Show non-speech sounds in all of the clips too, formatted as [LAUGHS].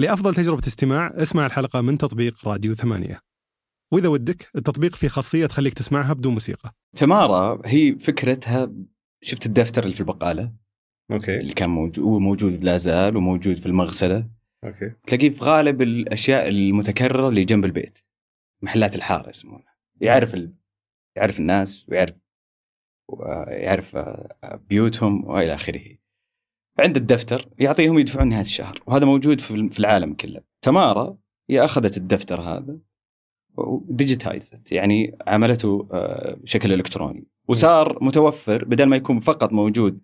لأفضل تجربة استماع اسمع الحلقة من تطبيق راديو ثمانية. وإذا ودك التطبيق فيه خاصية تخليك تسمعها بدون موسيقى. تمارا هي فكرتها شفت الدفتر اللي في البقالة؟ Okay. اللي كان موجود وموجود لا زال وموجود في المغسلة. Okay. تلاقيه في غالب الأشياء المتكررة اللي جنب البيت. محلات الحارة يسمونها يعرف ال... يعرف الناس ويعرف ويعرف آه، بيوتهم وإلى آخره. عند الدفتر يعطيهم يدفعون نهاية الشهر وهذا موجود في العالم كله. تمارا هي أخذت الدفتر هذا و digitized يعني عملته آه، بشكل إلكتروني. وصار متوفر بدل ما يكون فقط موجود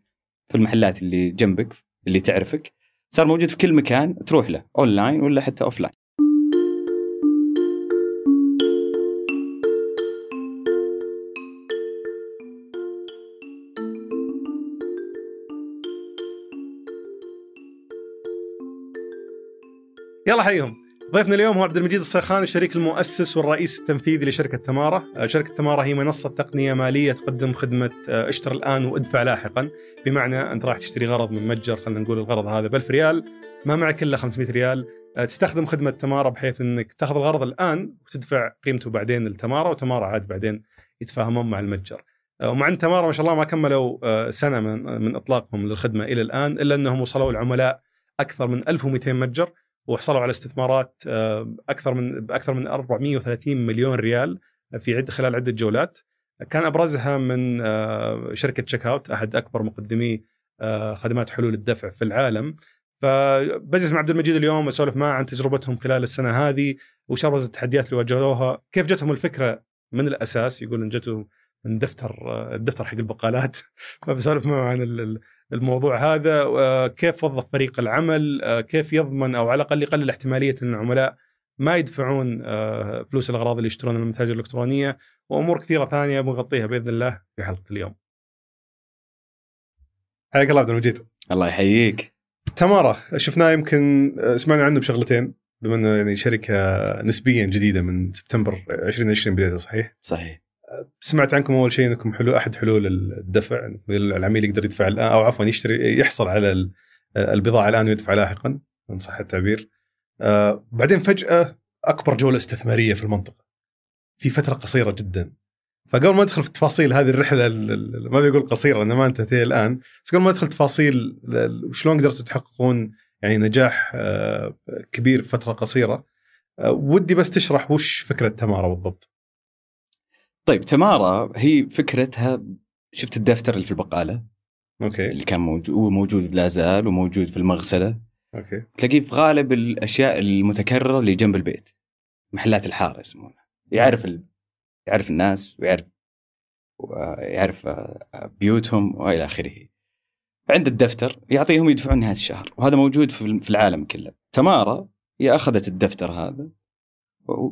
في المحلات اللي جنبك اللي تعرفك صار موجود في كل مكان تروح له اونلاين ولا حتى offline يلا حيهم ضيفنا اليوم هو عبد المجيد الصيخاني الشريك المؤسس والرئيس التنفيذي لشركة تمارا. آه، شركة تمارا هي منصة تقنية مالية تقدم خدمة آه، اشتر الآن وادفع لاحقا. بمعنى أنت راح تشتري غرض من متجر خلينا نقول الغرض هذا ب 1000 ريال ما معك إلا 500 ريال. آه، تستخدم خدمة تمارا بحيث أنك تأخذ الغرض الآن وتدفع قيمته بعدين لتمارا وتمارا عاد بعدين يتفاهمون مع المتجر. ومع إن تمارا ما شاء الله ما كملوا سنة من من إطلاقهم للخدمة إلى الآن إلا أنهم وصلوا العملاء أكثر من 1200 متجر. وحصلوا على استثمارات آه، أكثر من بأكثر من 430 مليون ريال في عد خلال عدة جولات. كان أبرزها من آه، شركة Checkout أحد أكبر مقدمي آه، خدمات حلول الدفع في العالم. فبجلس مع عبد المجيد اليوم اسولف معه عن تجربتهم خلال السنة هذه وش ابرز التحديات اللي واجهوها. كيف جتهم الفكرة من الأساس؟ يقول ان جته من دفتر الدفتر حق البقالات. [LAUGHS] فبسولف معه عن الموضوع هذا كيف وظف فريق العمل آه، كيف يضمن أو على الأقل يقلل احتمالية إن العملاء ما يدفعون آه، فلوس الأغراض اللي يشترونها من المتاجر الإلكترونية وأمور كثيرة ثانية بنغطيها بإذن الله في حلقة اليوم. حياك الله عبد المجيد. الله يحييك. تمارا شفناه يمكن آه، سمعنا عنه بشغلتين بما إنه يعني شركة نسبيا جديدة من سبتمبر 2020 بدايته صحيح؟ صحيح. سمعت عنكم أول شيء إنكم حلو أحد حلول الدفع العميل يقدر يدفع الآن أو عفوا يشتري يحصل على البضاعة الآن ويدفع لاحقا إن صح التعبير. آه بعدين فجأة أكبر جولة استثمارية في المنطقة في فترة قصيرة جدا. فقبل ما أدخل في تفاصيل هذه الرحلة ما بيقول قصيرة انها ما انتهت الآن بس قبل ما أدخل تفاصيل شلون قدرتوا تحققون يعني نجاح آه كبير في فترة قصيرة آه ودي بس تشرح وش فكرة تمارا بالضبط. طيب تمارا هي فكرتها شفت الدفتر اللي في البقالة؟ Okay. اللي كان موجود وموجود لا زال وموجود في المغسلة. Okay. تلاقيه في غالب الأشياء المتكررة اللي جنب البيت. محلات الحارة يسمونها. يعرف ال... يعرف الناس ويعرف يعرف آه، بيوتهم وإلى آخره. عند الدفتر يعطيهم يدفعون نهاية الشهر. وهذا موجود في العالم كله. تمارا هي أخذت الدفتر هذا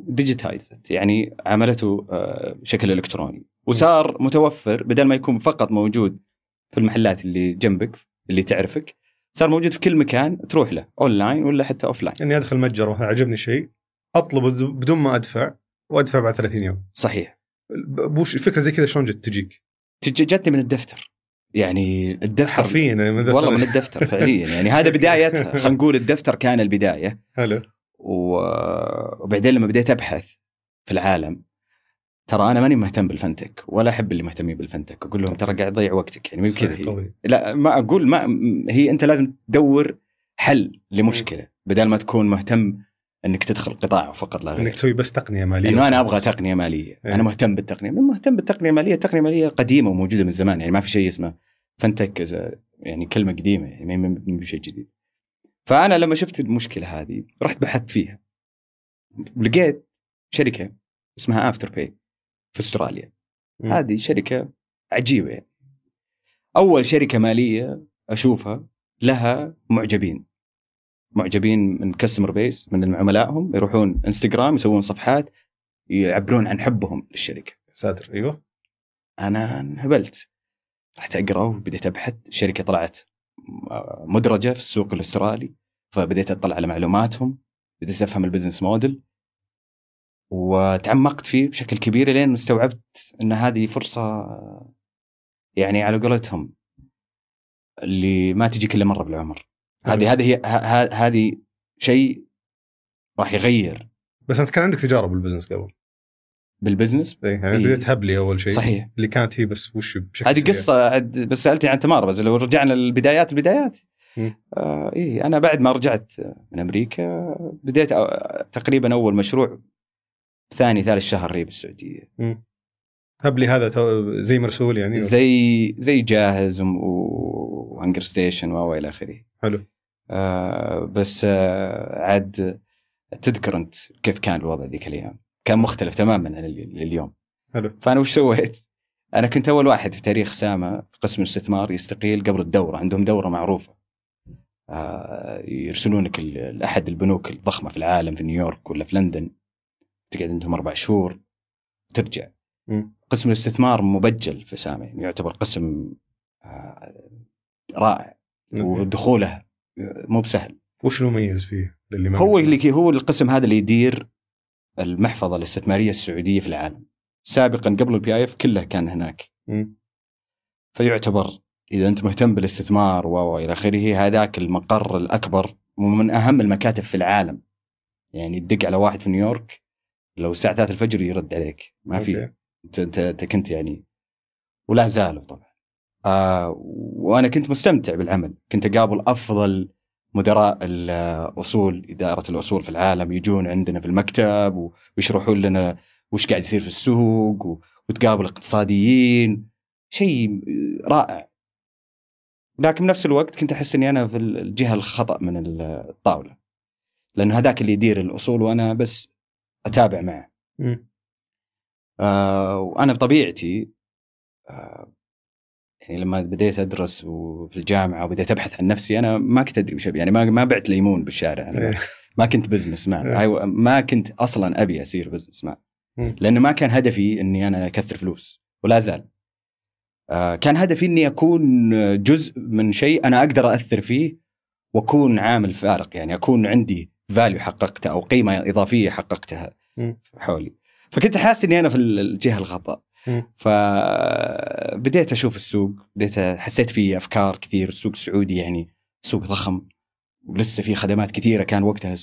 digitized يعني عملته آه، بشكل إلكتروني. وصار متوفر بدل ما يكون فقط موجود في المحلات اللي جنبك اللي تعرفك صار موجود في كل مكان تروح له اونلاين ولا حتى offline إني أدخل متجر مثلا عجبني شيء اطلبه بدون ما أدفع وأدفع بعد 30 يوم. صحيح. وش الفكرة زي كذا شلون جت تجيك؟ جتني من الدفتر. يعني الدفتر حرفيا من الدفتر. والله من الدفتر فعليا. يعني هذا بدايتها. خلينا نقول الدفتر كان البداية. حلو. وبعدين لما بديت أبحث في العالم ترى أنا ماني مهتم بالفنتك ولا أحب اللي مهتمين بالفنتك. أقول لهم ترى قاعد تضيع وقتك يعني مو كذا لا ما أقول ما هي أنت لازم تدور حل لمشكلة بدل ما تكون مهتم إنك تدخل قطاع فقط لا غير. إنك تسوي بس تقنية مالية إنه أنا أبغى تقنية مالية. إيه. أنا مهتم بالتقنية. من مهتم بالتقنية الماليه التقنيه الماليه قديمة وموجودة من زمان يعني ما في شيء اسمه فنتك يعني كلمة قديمة يعني ما بشيء جديد. فأنا لما شفت المشكلة هذه رحت بحثت فيها. ولقيت شركة اسمها Afterpay في أستراليا. م. هذه شركة عجيبة يعني. أول شركة مالية أشوفها لها معجبين. معجبين من customer base من عملائهم يروحون انستغرام يسوون صفحات يعبرون عن حبهم للشركة. ساتر أيوه. أنا انهبلت. رحت أقرأ وبديت أبحث الشركة طلعت مدرجة في السوق الأسترالي فبديت أطلع على معلوماتهم بديت أفهم ال business model وتعمقت فيه بشكل كبير لين استوعبت إن هذه فرصة يعني على قولتهم اللي ما تجي كل مرة بالعمر. هذه هذه هذه شيء راح يغير. بس أنت كان عندك تجارب بال business قبل؟ بال business اي إيه. بديت هبلي أول شيء. صحيح. اللي كانت هي بس وش بشكل هذه. قصة عد بس سألتني عن تمارا بس لو رجعنا للبدايات البدايات. آه إيه أنا بعد ما رجعت من أمريكا بديت تقريبا أول مشروع ثاني ثالث شهر هي بالسعودية. مم. هبلي هذا زي مرسول يعني؟ زي زي جاهز وهنجر ستيشن و إلى آخره. حلو. آه بس آه عاد تذكر أنت كيف كان الوضع ذيك الأيام. كان مختلف تماما عن ال- اليوم حلو. فأنا وش سويت؟ أنا كنت أول واحد في تاريخ سامة في قسم الاستثمار يستقيل قبل الدورة. عندهم دورة معروفة. آه يرسلونك لاحد البنوك الضخمة في العالم في نيويورك ولا في لندن. تقعد عندهم أربع شهور ترجع مم. قسم الاستثمار مبجل في سامة. يعني يعتبر قسم آه رائع. ودخوله مو بسهل. وش المميز فيه؟ للي ما هو اللي هو القسم هذا اللي يدير المحفظة الاستثمارية السعودية في العالم. سابقا قبل ال PIF كله كان هناك. مم. فيعتبر إذا أنت مهتم بالاستثمار و إلى آخره هذاك المقر الأكبر ومن أهم المكاتب في العالم. يعني تدق على واحد في نيويورك لو الساعة 3 الفجر يرد عليك. ما في. أنت أنت كنت يعني ولا زالوا طبعا. آه وأنا كنت مستمتع بالعمل. كنت أقابل أفضل مدراء الأصول إدارة الأصول في العالم يجون عندنا في المكتب ويشرحون لنا وش قاعد يصير في السوق وتقابل اقتصاديين. شيء رائع. لكن بنفس الوقت كنت أحس إني أنا في الجهة الخطأ من الطاولة. لأنه هذاك اللي يدير الأصول وأنا بس أتابع معه. آه وأنا بطبيعتي آه يعني لما بديت أدرس وفي الجامعة وبديت أبحث عن نفسي أنا ما كنت أدري وش. يعني ما ما بعت ليمون بالشارع أنا إيه. ما- ما كنت business man إيه. ما كنت أصلا أبي أصير business man. لأنه ما كان هدفي إني أنا أكثر فلوس ولا زال آه كان هدفي إني أكون جزء من شيء أنا أقدر اثر فيه وأكون عامل فارق يعني أكون عندي value حققته أو قيمة إضافية حققتها. حولي فكنت حاسس إني أنا في الجهة الخطا. فبديت أشوف السوق بديت حسيت في أفكار كثير السوق السعودي يعني سوق ضخم ولسه في خدمات كثيرة كان وقتها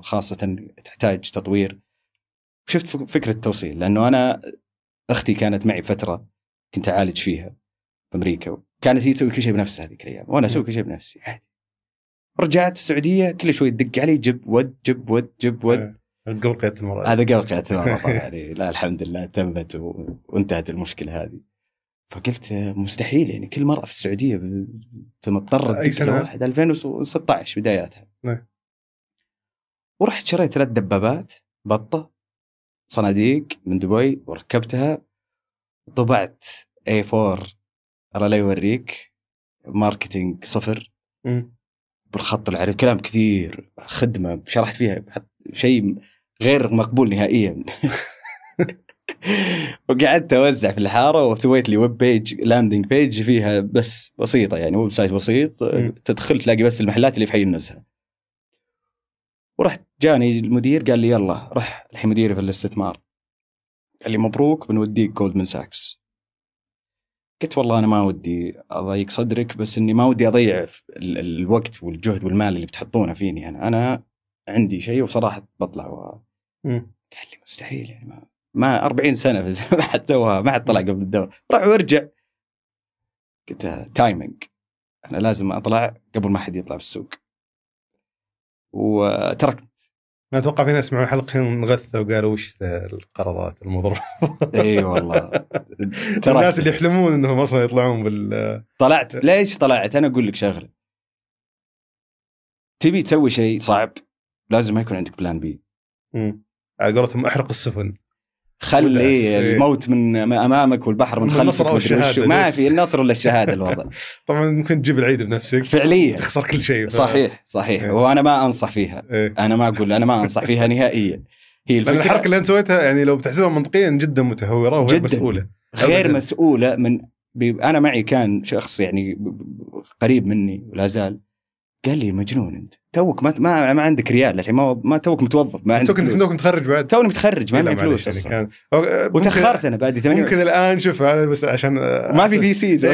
خاصة تحتاج تطوير. شفت فك- فكرة التوصيل لأنه أنا أختي كانت معي فترة كنت أعالج فيها في أمريكا كانت هي تسوي كل شيء بنفسها هذيك الأيام وأنا أسوي كل شيء بنفسي عادي. رجعت السعودية كل شوي تدق علي جب ود جب ود جب ود. قبل قيادة المرأة هذا قبل قيادة المرأة طبعا يعني لا الحمد لله تمت و... وانتهت المشكلة هذه فقلت مستحيل يعني كل مرأة في السعودية مضطرة أي سنة؟ واحد 2016 بداياتها نعم. ورحت شريت ثلاث دبابات بطة صناديق من دبي وركبتها طبعت A4 أرى لا يوريك ماركتينج صفر مم. بالخط العربي كلام كثير خدمة شرحت فيها شيء غير مقبول نهائيا. [LAUGHS] وقعدت أوزع في الحارة وسويت لي web page landing page فيها بس بسيطة يعني website بسيط. تدخل تلاقي بس المحلات اللي في حي النزهة. ورحت جاني المدير قال لي يلا رح الحين مديري في الاستثمار. قال لي مبروك بنوديك Goldman Sachs قلت والله أنا ما ودي أضيق صدرك بس إني ما ودي أضيع الوقت والجهد والمال اللي بتحطونه فيني أنا. أنا عندي شيء وصراحة بطلع و... قال لي مستحيل يعني ما ما 40 سنة في ما حد توها ما حد طلع قبل الدوره روح وارجع. قلت تايمينج أنا لازم أطلع قبل ما حد يطلع في السوق وتركت. أنا أتوقع في ناس سمعوا حلقه انغثوا وقالوا وش القرارات المضروبة؟ إي والله. [LAUGHS] الناس اللي يحلمون إنهم أصلا يطلعون بال طلعت. ليش طلعت؟ أنا أقول لك شغلة. تبي تسوي شيء صعب. لازم ما يكون عندك plan B مم. على قولتهم احرق السفن خلي إيه. الموت من أمامك والبحر من خلفك النصر وش. الشهادة، ما؟ في النصر ولا الشهادة الوضع [LAUGHS] طبعا ممكن تجيب العيد بنفسك فعليا تخسر كل شيء ف... صحيح صحيح إيه. وأنا ما أنصح فيها إيه. أنا ما أقول أنا ما أنصح فيها نهائيا هي لأن الحركة الفكرة اللي أنت سويتها يعني لو بتحسبها منطقيا جدا متهورة وغير جداً. مسؤولة غير أبداً. مسؤولة من ب- أنا معي كان شخص يعني قريب مني ولا زال قال لي مجنون أنت. توك ما ما, ما عندك ريال الحين ما ما توك متوظف ما عندك توك. توك متخرج بعد؟ توني متخرج ما معي معليش فلوس يعني. كان ممكن- وتأخرت أنا بعد 28 ممكن الآن شوف هذا بس عشان [LAUGHS] ما في VCs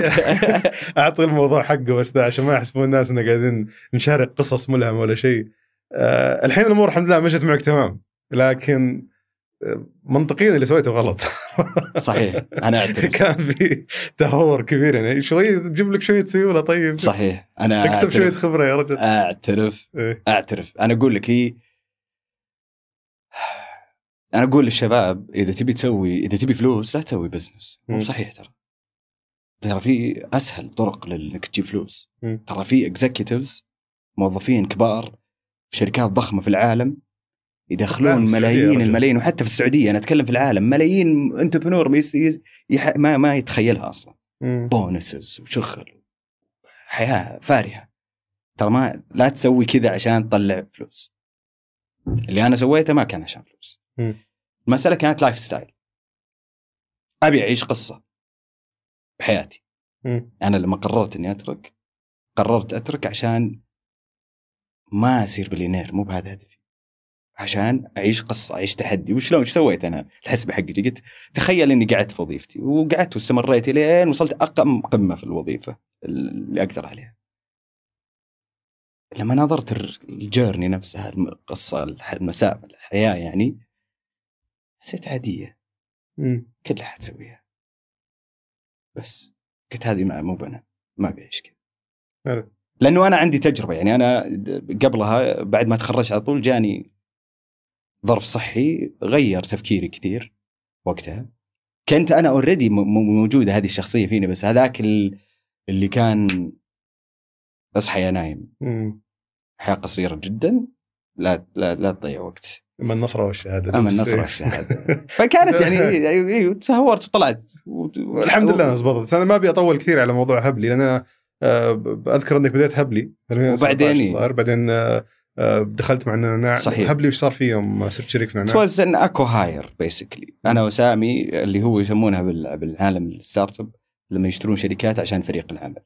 [LAUGHS] أعطي الموضوع حقه بس ده عشان ما يحسبون الناس ان قاعدين نشارك قصص ملهمه ولا شيء. آه الحين الأمور الحمد لله مشت معك تمام. لكن آه، منطقيا اللي سويته غلط. [LAUGHS] صحيح أنا أعترف [LAUGHS] كان في تهور كبير يعني شوية تجيب لك شوية سيولة طيب صحيح أنا تكسب أعترف. شوية خبرة يا رجل أعترف إيه. أعترف أنا أقول لك هي أنا أقول للشباب إذا تبي تسوي إذا تبي فلوس لا تسوي بزنس مو. صحيح ترى ترى في أسهل طرق لإنك تجيب فلوس. ترى في executives موظفين كبار في شركات ضخمة في العالم يدخلون ملايين. الملايين وحتى في السعودية أنا أتكلم في العالم ملايين entrepreneur. ما ما يتخيلها أصلا. bonuses وشغل حياة فارهة ترى ما لا تسوي كذا عشان تطلع فلوس اللي أنا سويته ما كان عشان فلوس. المسألة كانت lifestyle أبي أعيش قصة بحياتي. أنا لما قررت إني أترك قررت أترك عشان ما أصير بليونير مو بهذا هدفي عشان أعيش قصة أعيش تحدي. وشلون؟ إيش سويت أنا؟ الحسبه حقتي قلت تخيل إني قعدت في وظيفتي. وقعدت واستمريت لين وصلت أقم قمة في الوظيفة اللي أقدر عليها. لما نظرت الجيرني نفسها القصة المسافه الحياة يعني حسيت عادية. كلها حتسويها. بس قلت هذه ما مو بنا ما بعيش كذا. لأنه أنا عندي تجربة يعني. أنا قبلها بعد ما تخرجت على طول جاني ظرف صحي غير تفكيري كثير وقتها. كنت أنا اوريدي موجودة هذه الشخصية فيني بس هذاك ال- اللي كان أصحى يا نايم. حياه قصيرة جدا. لا لا لا تضيع وقت. أما النصره والشهادة. أما النصر إيه. والشهادة. فكانت يعني [LAUGHS] أيوه تهورت وطلعت. الحمد لله زبطت بس أنا ما أبي أطول كثير على موضوع هبلي لأن أنا آه، أذكر أنك بديت هبلي. في 2017 وبعدين- الظاهر. بعدين آه، دخلت مع نعناع صحيح. هبلي وش صار فيه يوم صرت شريك في نعناع؟ it was an acqui-hire basically أنا وسامي اللي هو يسمونها بال- بالعالم ال startup لما يشترون شركات عشان فريق العمل.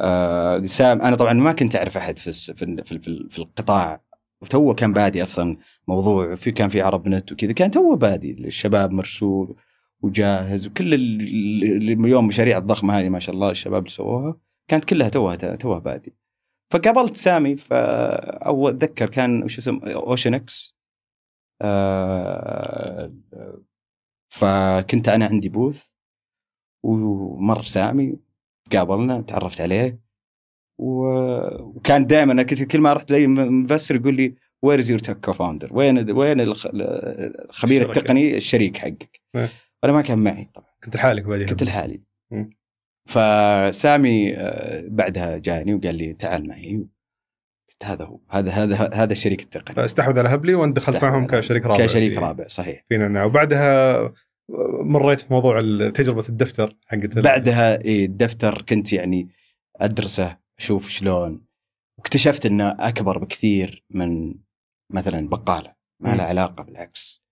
آه سام أنا طبعا ما كنت أعرف أحد في الس- في ال- في, ال- في, ال- في القطاع وتو كان بادي أصلا موضوع في كان في عرب نت وكذا كان تو بادي الشباب مرسول وجاهز وكل ال- ال- اليوم المشاريع الضخمة هذه ما شاء الله الشباب اللي سووها كانت كلها توها توها بادي. فقابلت سامي أو أتذكر كان وش اسمه Ocean X آه، فكنت أنا عندي booth ومر سامي تقابلنا تعرفت عليه. وكان دائما أنا كنت كل ما رحت لأي investor يقول لي where is your tech co-founder وين وين الخ- الخبير. التقني الشريك حقك؟ إيه. أنا ما كان معي طبعا. كنت لحالك بعدين. كنت لحالي. فسامي آه، بعدها جاني وقال لي تعال معي. قلت هذا هو هذا هذا هذا الشريك التقني. فاستحوذ على هبلي وانت دخلت معهم كشريك رابع. كشريك في- رابع صحيح. في نعناع وبعدها آه، مريت في موضوع تجربة الدفتر حقت بعدها إيه، الدفتر كنت يعني أدرسه أشوف شلون. واكتشفت إنه أكبر بكثير من مثلا بقالة ما مم. له علاقة بالعكس.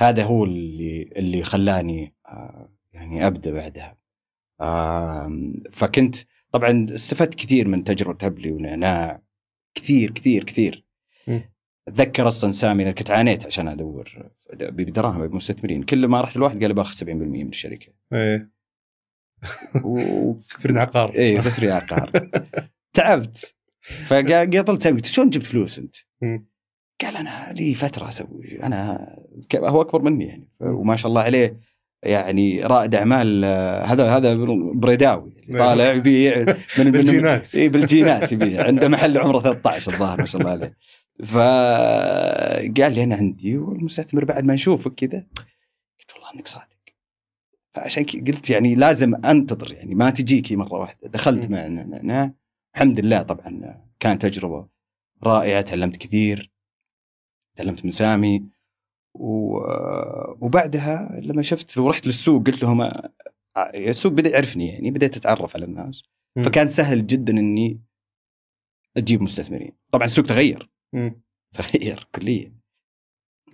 هذا هو اللي اللي خلاني آه، يعني أبدأ بعدها. فكنت طبعا استفدت كثير من تجربة هبلي ونعناع. كثير كثير كثير. أتذكر أصلا سامي أنا كنت عانيت عشان أدور بدراهم بمستثمرين كل ما رحت لواحد قال باخذ 70% من الشركة. إيه. و... [LAUGHS] سفرين عقار. إيه تسري عقار. تعبت. فقابلت سامي قلت شلون جبت فلوس أنت؟ قال أنا لي فترة أسوي أنا هو أكبر مني يعني. وما شاء الله عليه يعني رائد أعمال آه، هذا هذا بريداوي [LAUGHS] طالع يبيع من [LAUGHS] بالجينات. اي بالجينات يبيع. عنده محل عمره 13 الظاهر ما شاء الله عليه. فقال لي أنا عندي. والمستثمر بعد ما نشوفك كذا قلت والله إنك صادق. فعشان قلت يعني لازم أنتظر يعني ما تجيكي مرة واحدة. دخلت م. مع نعناع الحمد لله طبعا كانت تجربة رائعة تعلمت كثير. تعلمت من سامي. وبعدها لما شفت ورحت للسوق قلت لهم آه، السوق بدأ يعرفني يعني بديت أتعرف على الناس. مم. فكان سهل جدا إني أجيب مستثمرين. طبعا السوق تغير. مم. تغير كليا.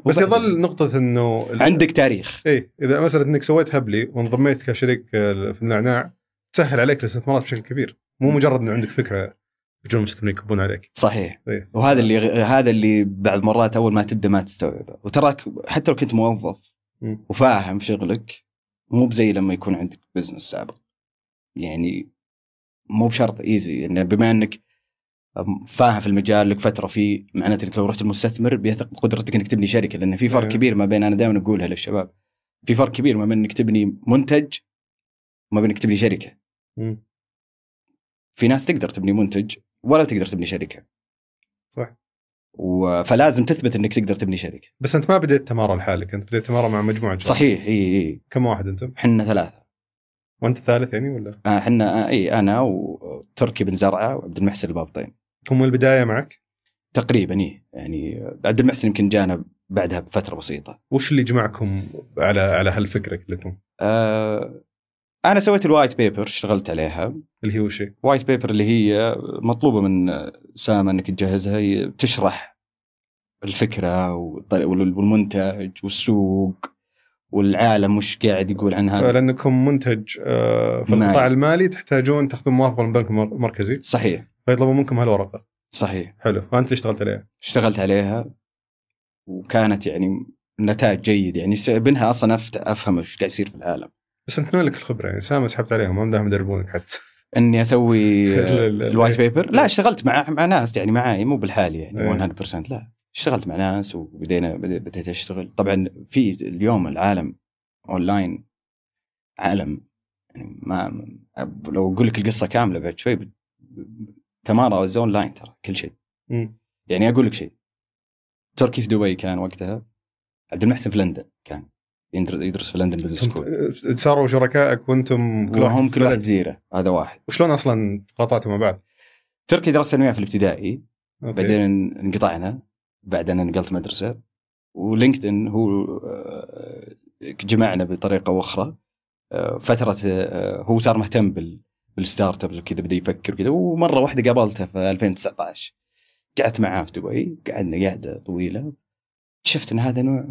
بس يظل نقطة إنه عندك تاريخ. إيه إذا مثلا إنك سويت هبلي وانضميت كشريك آه، في النعناع تسهل عليك الاستثمارات بشكل كبير. مو مجرد إنه عندك فكرة يجون المستثمرين يكبون عليك صحيح إيه. وهذا اللي هذا اللي بعض مرات أول ما تبدأ ما تستوعبه وتراك حتى لو كنت موظف مم. وفاهم شغلك مو ب easy لما يكون عندك business سابق يعني مو بشرط easy يعني بما إنك فاهم في المجال لك فترة فيه معناته إنك لو رحت لمستثمر بيثق بقدرتك إنك تبني شركة لأن في فرق أيوه. كبير ما بين أنا دائما اقولها للشباب في فرق كبير ما بين إنك تبني منتج وما بين إنك تبني شركة مم. في ناس تقدر تبني منتج ولا تقدر تبني شركة صح. و... فلازم تثبت إنك تقدر تبني شركة بس أنت ما بديت تمارا لحالك أنت بديت تمارا مع مجموعة شباب. صحيح إي إي كم واحد أنتم؟ إحنا ثلاثة وأنت الثالث يعني ولا؟ آه، إحنا إي أنا وتركي بن زرعة وعبد المحسن البابطين هم البداية معك؟ تقريبا إي يعني عبد المحسن يمكن جانا بعدها بفترة بسيطة وش اللي جمعكم على على هالفكرة كلكم؟ آه أنا سويت ال white paper اشتغلت عليها. اللي هي وش؟ white paper اللي هي مطلوبة من ساما إنك تجهزها هي تشرح الفكرة والمنتج والسوق والعالم وش قاعد يقول عنها. لأنكم منتج آه، في مالي. القطاع المالي تحتاجون تاخذون موافقة من البنك المر- المركزي صحيح. فيطلبوا منكم هالورقة. صحيح. حلو. فانت اللي اشتغلت عليها؟ اشتغلت عليها وكانت يعني نتائج جيد يعني منها أصلا أفهم إيش قاعد يصير في العالم. بس أنت لك الخبرة؟ يعني ساما سحبت عليهم ما مداهم يدربونك حتى. إني أسوي [LAUGHS] ال white. paper لا اشتغلت مع مع ناس يعني معاي مو بالحالي يعني إيه. 100% لا. اشتغلت مع ناس وبدينا بد- بديت أشتغل. طبعا في اليوم العالم اونلاين عالم يعني ما لو أقول لك القصة كاملة بعد شوي بت- تمارا is online ترى كل شيء. يعني أقول لك شيء. تركي في دبي كان وقتها عبد المحسن في لندن كان. يدرس في لندن business school صاروا شركائك وأنتم كل واحد في كل واحد. جزيره هذا واحد. وشلون أصلا تقاطعتوا مع بعض؟ تركي درسنا وياه في الابتدائي أوكي. بعدين انقطعنا بعد أنا نقلت مدرسة. و LinkedIn هو آه، جمعنا بطريقة أو أخرى آه، فترة آه، هو صار مهتم بال بال startups وكذا بدأ يفكر كذا ومرة واحدة قابلته في 2019 قعدت معاه في دبي قعدنا قعدة طويلة. شفت إن هذا نوع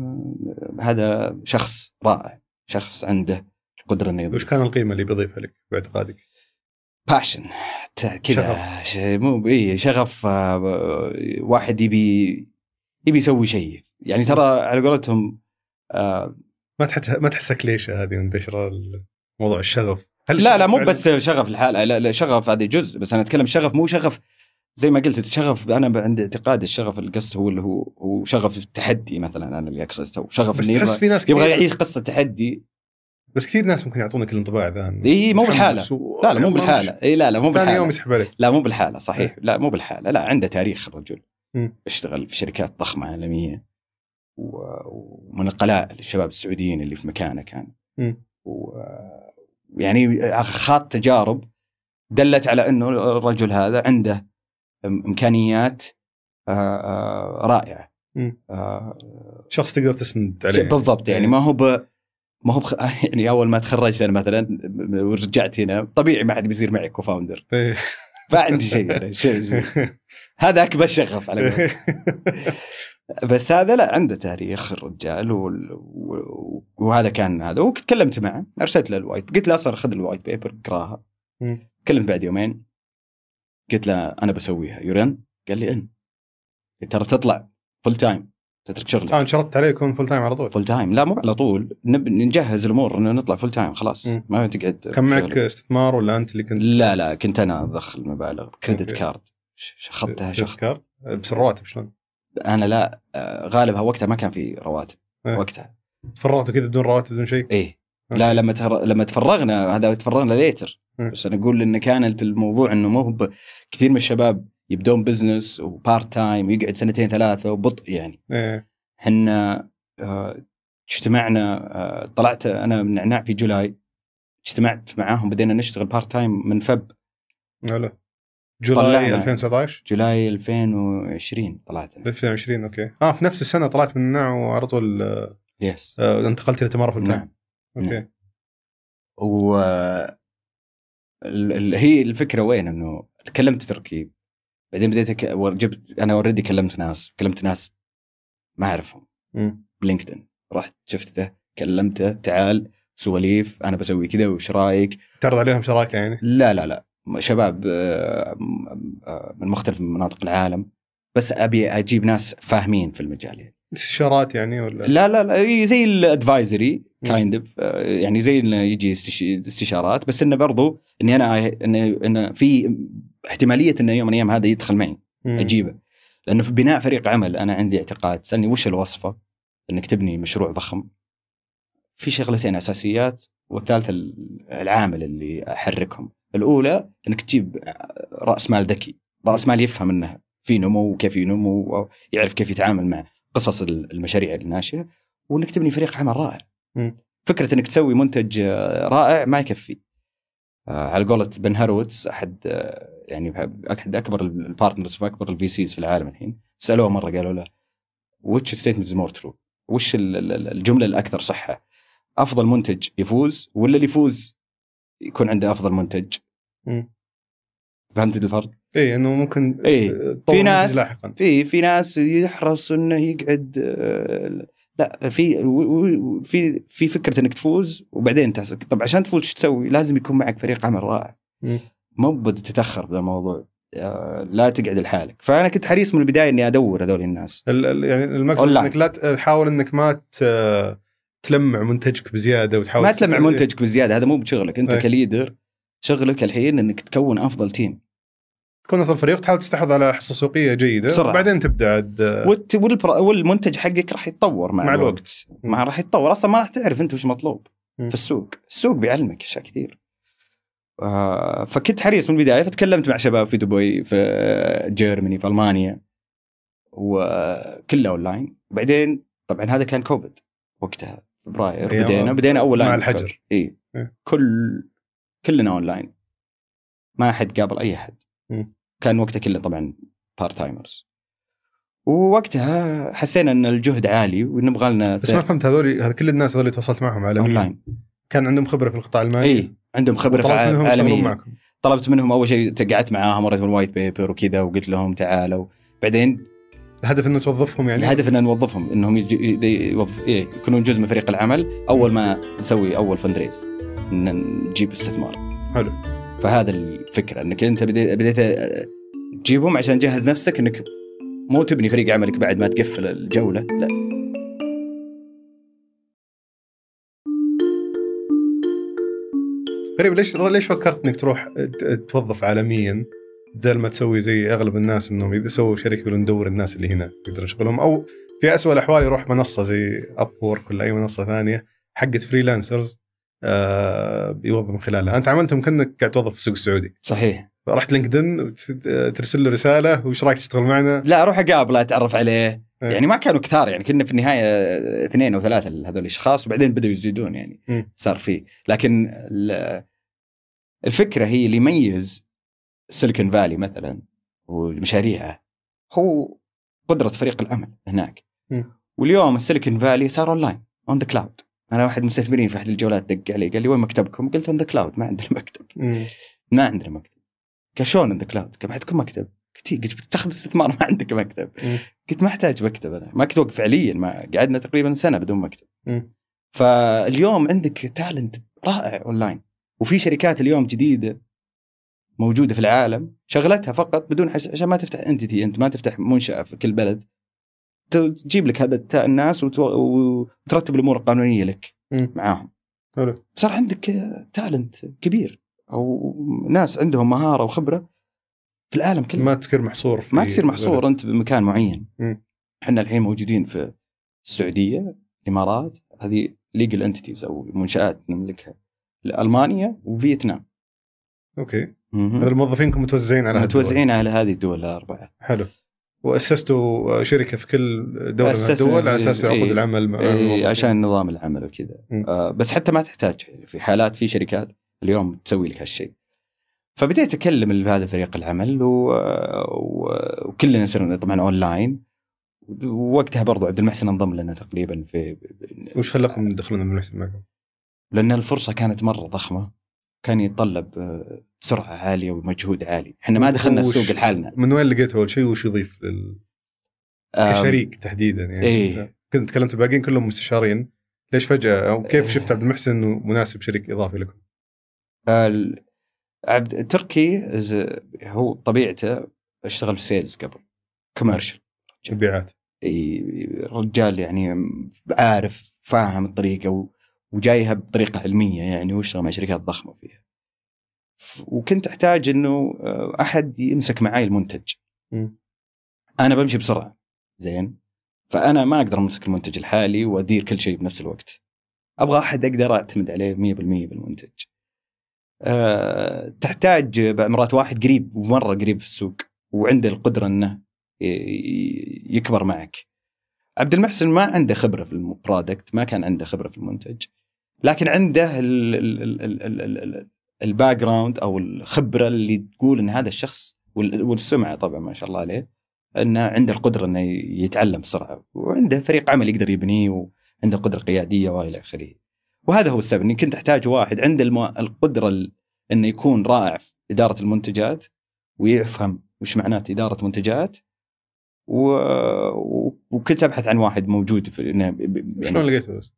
هذا شخص رائع شخص عنده القدرة إنه يضيف. وش كان القيمة اللي بيضيفها لك باعتقادك؟ passion كذا مو اي شغف آه، واحد يبي يبي يسوي شيء. يعني ترى على قولتهم آه، ما تحس ما تحسها كليشة هذه منتشره موضوع الشغف؟ هل لا لا مو بس شغف الحالة لا, لا شغف هذا جزء بس أنا أتكلم شغف مو شغف زي ما قلت الشغف أنا عندي اعتقاد الشغف القصد هو اللي هو هو شغف التحدي مثلا أنا اللي أقصده. شغف بس تحس يبغى في ناس يبغى يعيش قصة تحدي. بس كثير ناس ممكن يعطونك الانطباع ذا اي مو بالحالة. و- لا لا مو بالحالة. اي لا لا مو ثاني بالحالة. يوم يسحب عليك. لا مو بالحالة صحيح. لا مو بالحالة. لا عنده تاريخ الرجل. اشتغل في شركات ضخمة عالمية ومن القلائل الشباب السعوديين اللي في مكانه كان. و يعني خاض تجارب دلت على إنه الرجل هذا عنده إمكانيات آه، آه، رائعة. آه، شخص تقدر تسند عليه بالضبط يعني إيه. ما هو ب ما هو بخ... [LAUGHS] يعني أول ما تخرجت أنا مثلا ورجعت هنا طبيعي ما حد بيصير معي co-founder. ما عندي شيء. هذا أكبر شغف على. [LAUGHS] بس هذا لا عنده تاريخ الرجال وال... و- وهذا كان هذا وتكلمت معه أرسلت له ال white قلت له أصلا خذ ال white paper اقرأها. تكلمت بعد يومين قلت له أنا بسويها. you're in قال لي in قلت ترى تطلع full time تترك شغلك. آه انشرطت عليه يكون full time على طول. full time لا مو على طول. نب... نجهز الأمور إنه نطلع full time خلاص. مم. ما تقعد كان معك. استثمار ولا أنت اللي كنت؟ لا لا كنت أنا ادخل مبالغ credit. card شخطتها شخط card بس الرواتب شلون؟ أنا لا آه، غالبها وقتها ما كان في رواتب. إيه. وقتها. تفرغتوا كذا بدون رواتب بدون شيء؟ إيه. لا لما تر... لما تفرغنا هذا تفرغنا later. بس أنا أقول إن كانت الموضوع إنه مو ب... كثير من الشباب يبدون business و part time يقعد سنتين ثلاثة وبطء يعني. إيه. إحنا آه، اجتمعنا آه، طلعت أنا من نعناع في July اجتمعت معاهم بدينا نشتغل part time من Feb. لا July طلعنا. 2019 July 2020 طلعت أنا. 2020 أوكي. آه في نفس السنة طلعت من النع وعلى طول آه، yes آه، انتقلت إلى تمارا full time نعم. أوكي. و هي الفكرة وين؟ إنه كلمت تركي بعدين بديت أك... جبت أنا already كلمت ناس كلمت ناس ما أعرفهم. ب LinkedIn. رحت شفته كلمته تعال سواليف أنا بسوي كذا وش رأيك؟ تعرض عليهم شراكة يعني؟ لا لا لا. شباب آه، آه، من مختلف مناطق العالم. بس أبي أجيب ناس فاهمين في المجال يعني. استشارات يعني ولا؟ لا لا لا زي ال advisory. kind of يعني زي إنه يجي استش- استشارات بس إنه برضو إني أنا انه إنه في احتمالية إنه يوم من الأيام هذا يدخل معي مم. أجيبه. لأنه في بناء فريق عمل أنا عندي اعتقاد. سألني وش الوصفة؟ إنك تبني مشروع ضخم. في شغلتين أساسيات والثالثة ال- العامل اللي أحركهم. الأولى إنك تجيب رأس مال ذكي. رأس مال يفهم إنه في نمو وكيف ينمو ويعرف كيف يتعامل مع قصص المشاريع الناشئه وإنك تبني فريق عمل رائع. فكرة إنك تسوي منتج آه، رائع ما يكفي. آه، على قولة Ben Horowitz أحد آه، يعني أحد أكبر ال partners واكبر ال VCs في العالم الحين. سألوه مرة قالوا له وش statement more true وش ال- ال- الجملة الأكثر صحة؟ أفضل منتج يفوز ولا اللي يفوز يكون عنده أفضل منتج؟ مم. فهمت الفرق؟ اي إنه ممكن إيه. في ناس- في في ناس يحرص إنه يقعد آه، لا في في في فكرة إنك تفوز وبعدين تحصل طب عشان تفوز إيش تسوي؟ لازم يكون معك فريق عمل رائع. مو بدي تتأخر في الموضوع آه، لا تقعد لحالك فأنا كنت حريص من البداية إني أدور هذول الناس ال- ال- يعني المقصد. إنك لا تحاول إنك ما تلمع منتجك بزيادة وتحاول ما تلمع منتجك بزيادة هذا مو بشغلك أنت أي. ك leader شغلك الحين إنك تكون أفضل team تكون افضل فريق تحاول تستحوذ على حصة سوقية جيدة بسرعة. وبعدين تبدأ عاد. والت- والبر- والمنتج حقك راح يتطور مع, مع الوقت. مع راح يتطور. أصلا ما راح تعرف أنت وش مطلوب مم. في السوق. السوق بيعلمك أشياء كثير. آه فكنت حريص من البداية فتكلمت مع شباب في دبي في Germany في ألمانيا وكله أونلاين. وبعدين طبعا هذا كان كوفيد. وقتها فبراير بدينا بدينا أول مع لاين الحجر. اي إيه. كل كلنا أونلاين. ما حد قابل أي أحد. كان وقتها كله طبعا part timers ووقتها حسينا إن الجهد عالي ونبغى لنا بس ما فهمت هذول هذا كل الناس هذول اللي تواصلت معهم عالميا اونلاين كان عندهم خبرة في القطاع المالي؟ اي عندهم خبرة في منهم عالميه معكم. طلبت منهم أول شيء قعدت معاهم مريت بال white paper وكذا وقلت لهم تعالوا. بعدين الهدف إنه توظفهم يعني؟ الهدف ان نوظفهم إنهم يوظف إيه يكونون جزء من فريق العمل. أول ما نسوي أول فندريز نجيب استثمار. حلو. فهذا الفكرة إنك أنت بديت بديت تجيبهم عشان تجهز نفسك إنك مو تبني فريق عملك بعد ما تقفل الجولة لا. غريب ليش ليش فكرت إنك تروح توظف عالميا بدل ما تسوي زي أغلب الناس إنهم إذا سووا شركه يقولون ندور الناس اللي هنا يقدرون يشغلهم؟ أو في اسوء الأحوال يروح منصة زي اب ولا أي منصة ثانية حقت freelancers يوظف من خلالها. أنت عملتهم كأنك قاعد توظف في السوق السعودي. صحيح. رحت LinkedIn ترسل له رسالة وش رأيك تشتغل معنا؟ لا أروح أقابله أتعرف عليه. إيه. يعني ما كانوا كثار يعني كنا في النهاية اثنين أو ثلاثة هذول الاشخاص وبعدين بدأوا يزيدون يعني مم. صار فيه. لكن ال- الفكرة هي اللي يميز سيليكون فالي مثلا ومشاريعه هو قدرة فريق العمل هناك. مم. واليوم السيليكون فالي صار online on the cloud أنا واحد من المستثمرين في احد الجولات دق علي قال لي وين مكتبكم؟ قلت on the cloud ما عندنا مكتب مم. ما عندنا مكتب قال شلون on the cloud؟ قال ما عندكم مكتب قلت إيه. قلت بتاخذ استثمار ما عندك مكتب مم. قلت ما أحتاج مكتب أنا ما كنت وقف فعليا ما قعدنا تقريبا سنة بدون مكتب مم. فاليوم عندك talent رائع اونلاين وفي شركات اليوم جديدة موجودة في العالم شغلتها فقط بدون. عشان ما تفتح entity أنت ما تفتح منشأة في كل بلد تجيب لك هذا الناس. وترتب الأمور القانونية لك مم. معاهم حلو صار عندك talent كبير أو ناس عندهم مهارة وخبرة في العالم كله ما تصير محصور في ما تصير محصور أنت بمكان معين. إحنا الحين موجودين في السعودية الإمارات هذه legal entities أو منشآت نملكها المانيا وفيتنام أوكي. هذول موظفينكم متوزعين على. متوزعين على هذه الدول الأربعة حلو وأسستوا شركة في كل دوله من الدول على أساس إيه. عقود العمل مع إيه،. عشان نظام العمل وكذا. آه بس حتى ما تحتاج في حالات في شركات اليوم تسوي لك هالشيء فبديت أكلم هذا فريق العمل و... و... وكلنا صرنا طبعا أونلاين ووقتها برضو عبد المحسن انضم لنا تقريبا في وش خلاكم تدخلون المنافسين معكم؟ لأن الفرصة كانت مرة ضخمة كان يتطلب آه، سرعة عالية ومجهود عالي. إحنا ما دخلنا السوق لحالنا. من وين لقيتوا اول شيء؟ وش يضيف لل... كشريك تحديدا يعني. إيه. كنت تكلمت الباقيين كلهم مستشارين. ليش فجأة؟ أو كيف شفت عبد المحسن إنه مناسب شريك إضافي لكم؟ عبد تركي هو طبيعته اشتغل في sales قبل. commercial مبيعات رجال يعني عارف فاهم الطريقة و- وجايها بطريقة علمية يعني واشتغل مع شركات ضخمه فيها. وكنت أحتاج إنه آه، أحد يمسك معاي المنتج. أنا بمشي بسرعة. زين؟ فأنا ما أقدر أمسك المنتج الحالي وأدير كل شيء بنفس الوقت. أبغى أحد أقدر أعتمد عليه 100% بالمنتج. أه تحتاج مرات واحد قريب ومرة قريب في السوق وعنده القدرة إنه يكبر معك. عبد المحسن ما عنده خبرة في ال product ما كان عنده خبرة في المنتج. لكن عنده ال- ال- ال- ال- ال- ال- ال- ال background أو الخبرة اللي تقول إن هذا الشخص وال- والسمعة طبعا ما شاء الله عليه إنه عنده القدرة إنه يتعلم بسرعة وعنده فريق عمل يقدر يبنيه وعنده قدرة قيادية وإلى آخره. وهذا هو السبب اني كنت احتاج واحد عنده. القدرة ال- إنه يكون رائع في إدارة المنتجات ويفهم وش معنات إدارة منتجات و... وكنت أبحث عن واحد موجود في ب- شلون لقيته بس؟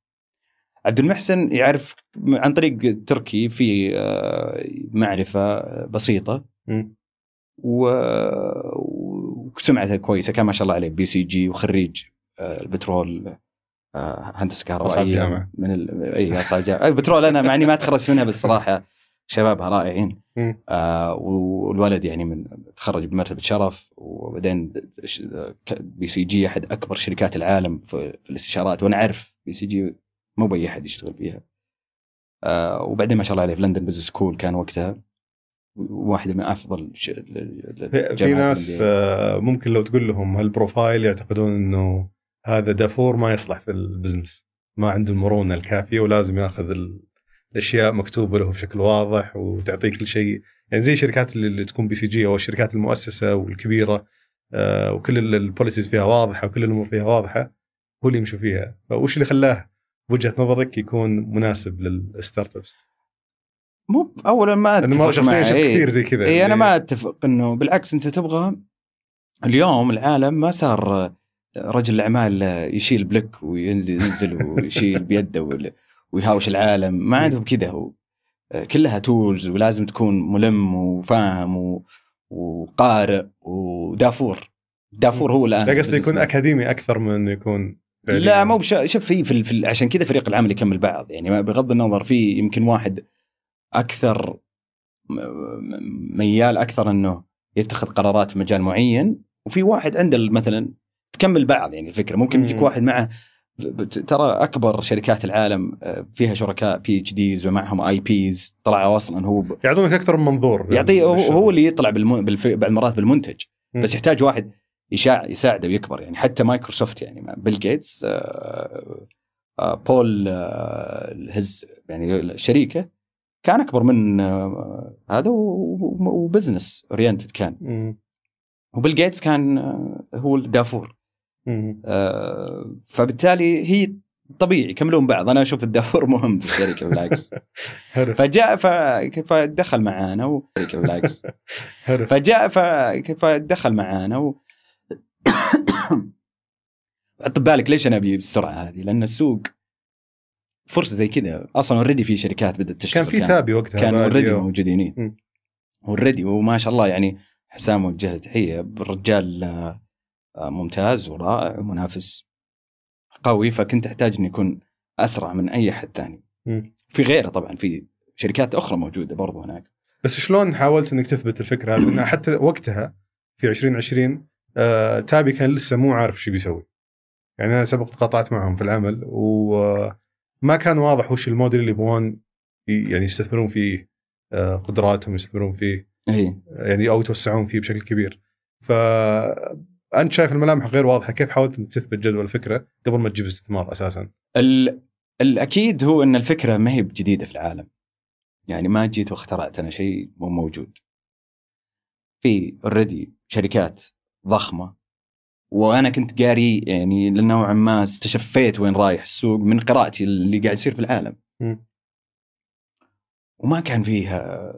عبد المحسن يعرف عن طريق تركي في آه، معرفة بسيطة. و... وسمعته كويسة كان ما شاء الله عليه BCG وخريج آه، البترول آه، هندسة كهربائية. من ال... إي البترول أنا مع إني ما تخرجت منها بس صراحة شبابها رائعين. آه والولد يعني من تخرج بمرتبة شرف وبعدين BCG أحد أكبر شركات العالم في, في الاستشارات وأنا أعرف BCG مو بأي أحد يشتغل فيها. آه وبعدين ما شاء الله عليه في London Business School كان وقتها واحدة من أفضل في, ناس آه، ممكن لو تقول لهم هال profile يعتقدون إنه هذا دافور ما يصلح في ال business. ما عنده المرونه الكافية ولازم ياخذ ال- الأشياء مكتوبة له بشكل واضح وتعطيه كل شيء. يعني زي الشركات اللي, تكون BCG أو الشركات المؤسسة والكبيرة آه، وكل ال- ال policies فيها واضحة وكل الأمور فيها واضحة هو اللي يمشوا فيها. فوش اللي خلاه؟ بوجهه نظرك يكون مناسب لل startups؟ مو اولا ما لأنه مرة أتفق شخصيا شفت إيه. كثير زي كذا اي أنا اللي- ما أتفق إنه بالعكس أنت تبغى اليوم العالم ما صار رجل الاعمال يشيل بلك وينزل ينزل ويشيل [LAUGHS] بيده ويهاوش العالم. ما عندهم كذا هو. كلها تولز ولازم تكون ملم وفاهم وقارئ ودافور. دافور هو الآن لا قصدي يكون أكاديمي أكثر من إنه يكون لا مو بش... شوف في, في, ال- في عشان كذا فريق العمل يكمل بعض يعني بغض النظر في يمكن واحد أكثر ميال أكثر إنه يتخذ قرارات في مجال معين وفي واحد عنده مثلا تكمل بعض يعني الفكرة ممكن يجيك. واحد معه ترى أكبر شركات العالم آه، فيها شركاء PhDs ومعهم MBAs طلعوا أصلا هو ب... يعطونك أكثر من منظور يعطيه هو, للشغل. هو اللي يطلع بالم... بالف... بعض المرات بالمنتج. بس يحتاج واحد يساعده ويكبر يعني. حتى مايكروسوفت يعني بيل جيتس آه، آه، بول آه، his يعني الشريكه كان أكبر من هذا و- و- و business oriented كان. وبيل جيتس كان هو الدافور. فبالتالي هي طبيعي يكملون بعض. أنا أشوف الدافور [LAUGHS] مهم في الشركة بالعكس [LAUGHS] فجاء ف- فدخل معانا والشركة بالعكس فجاء ف... فدخل معانا و... [LAUGHS] حط ببالك ليش أنا أبي بالسرعه هذه؟ لأن السوق فرصة زي كذا أصلا already في شركات بدأت تشتغل كان في تابي وقتها كان already موجودين. already وما شاء الله يعني حسام وجه له تحية الرجال آه، ممتاز ورائع ومنافس قوي فكنت أحتاج إني أكون أسرع من أي أحد ثاني. في غيره طبعا في شركات أخرى موجودة برضو هناك بس شلون حاولت إنك تثبت الفكرة هذه؟ حتى وقتها في 2020 آه تابي كان لسه مو عارف إيش بيسوي. يعني أنا سبق تقاطعت معهم في العمل وما كان واضح وش الموديل اللي يبغون يعني يستثمرون فيه آه قدراتهم يستثمرون فيه يعني أو يتوسعون فيه بشكل كبير. فانت شايف الملامح غير واضحة كيف حاولت تثبت جدوى الفكرة قبل ما تجيب استثمار أساسا؟ ال... الأكيد هو إن الفكرة ما هي بجديدة في العالم يعني ما جيت واخترعت أنا شيء مو موجود في اوريدي شركات ضخمة وأنا كنت قاري يعني نوعا ما استشفيت وين رايح السوق من قراءتي اللي قاعد يصير في العالم. وما كان فيها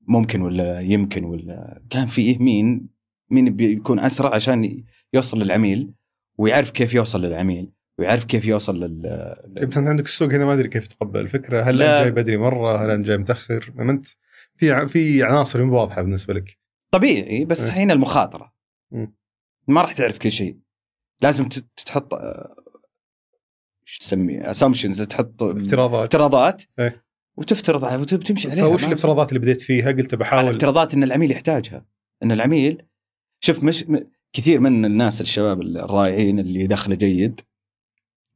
ممكن ولا يمكن ولا كان فيه مين مين بيكون أسرع عشان يوصل للعميل ويعرف كيف يوصل للعميل ويعرف كيف يوصل لل طيب أنت عندك السوق هنا ما أدري كيف تقبل الفكرة هل. انت جاي بدري مرة هل انت جاي متأخر ما أنت في ع- في عناصر مو واضحة بالنسبة لك طبيعي بس إيه. هنا المخاطرة مم. ما راح تعرف كل شيء. لازم تحط آه، إيش تسميه؟ assumptions تحط افتراضات. افتراضات إيه. وتفترض على وتمشي عليها. فوش الافتراضات اللي بديت فيها؟ قلت بحاول. افتراضات إن العميل يحتاجها. إن العميل شوف مش كثير من الناس الشباب الرائعين اللي دخله جيد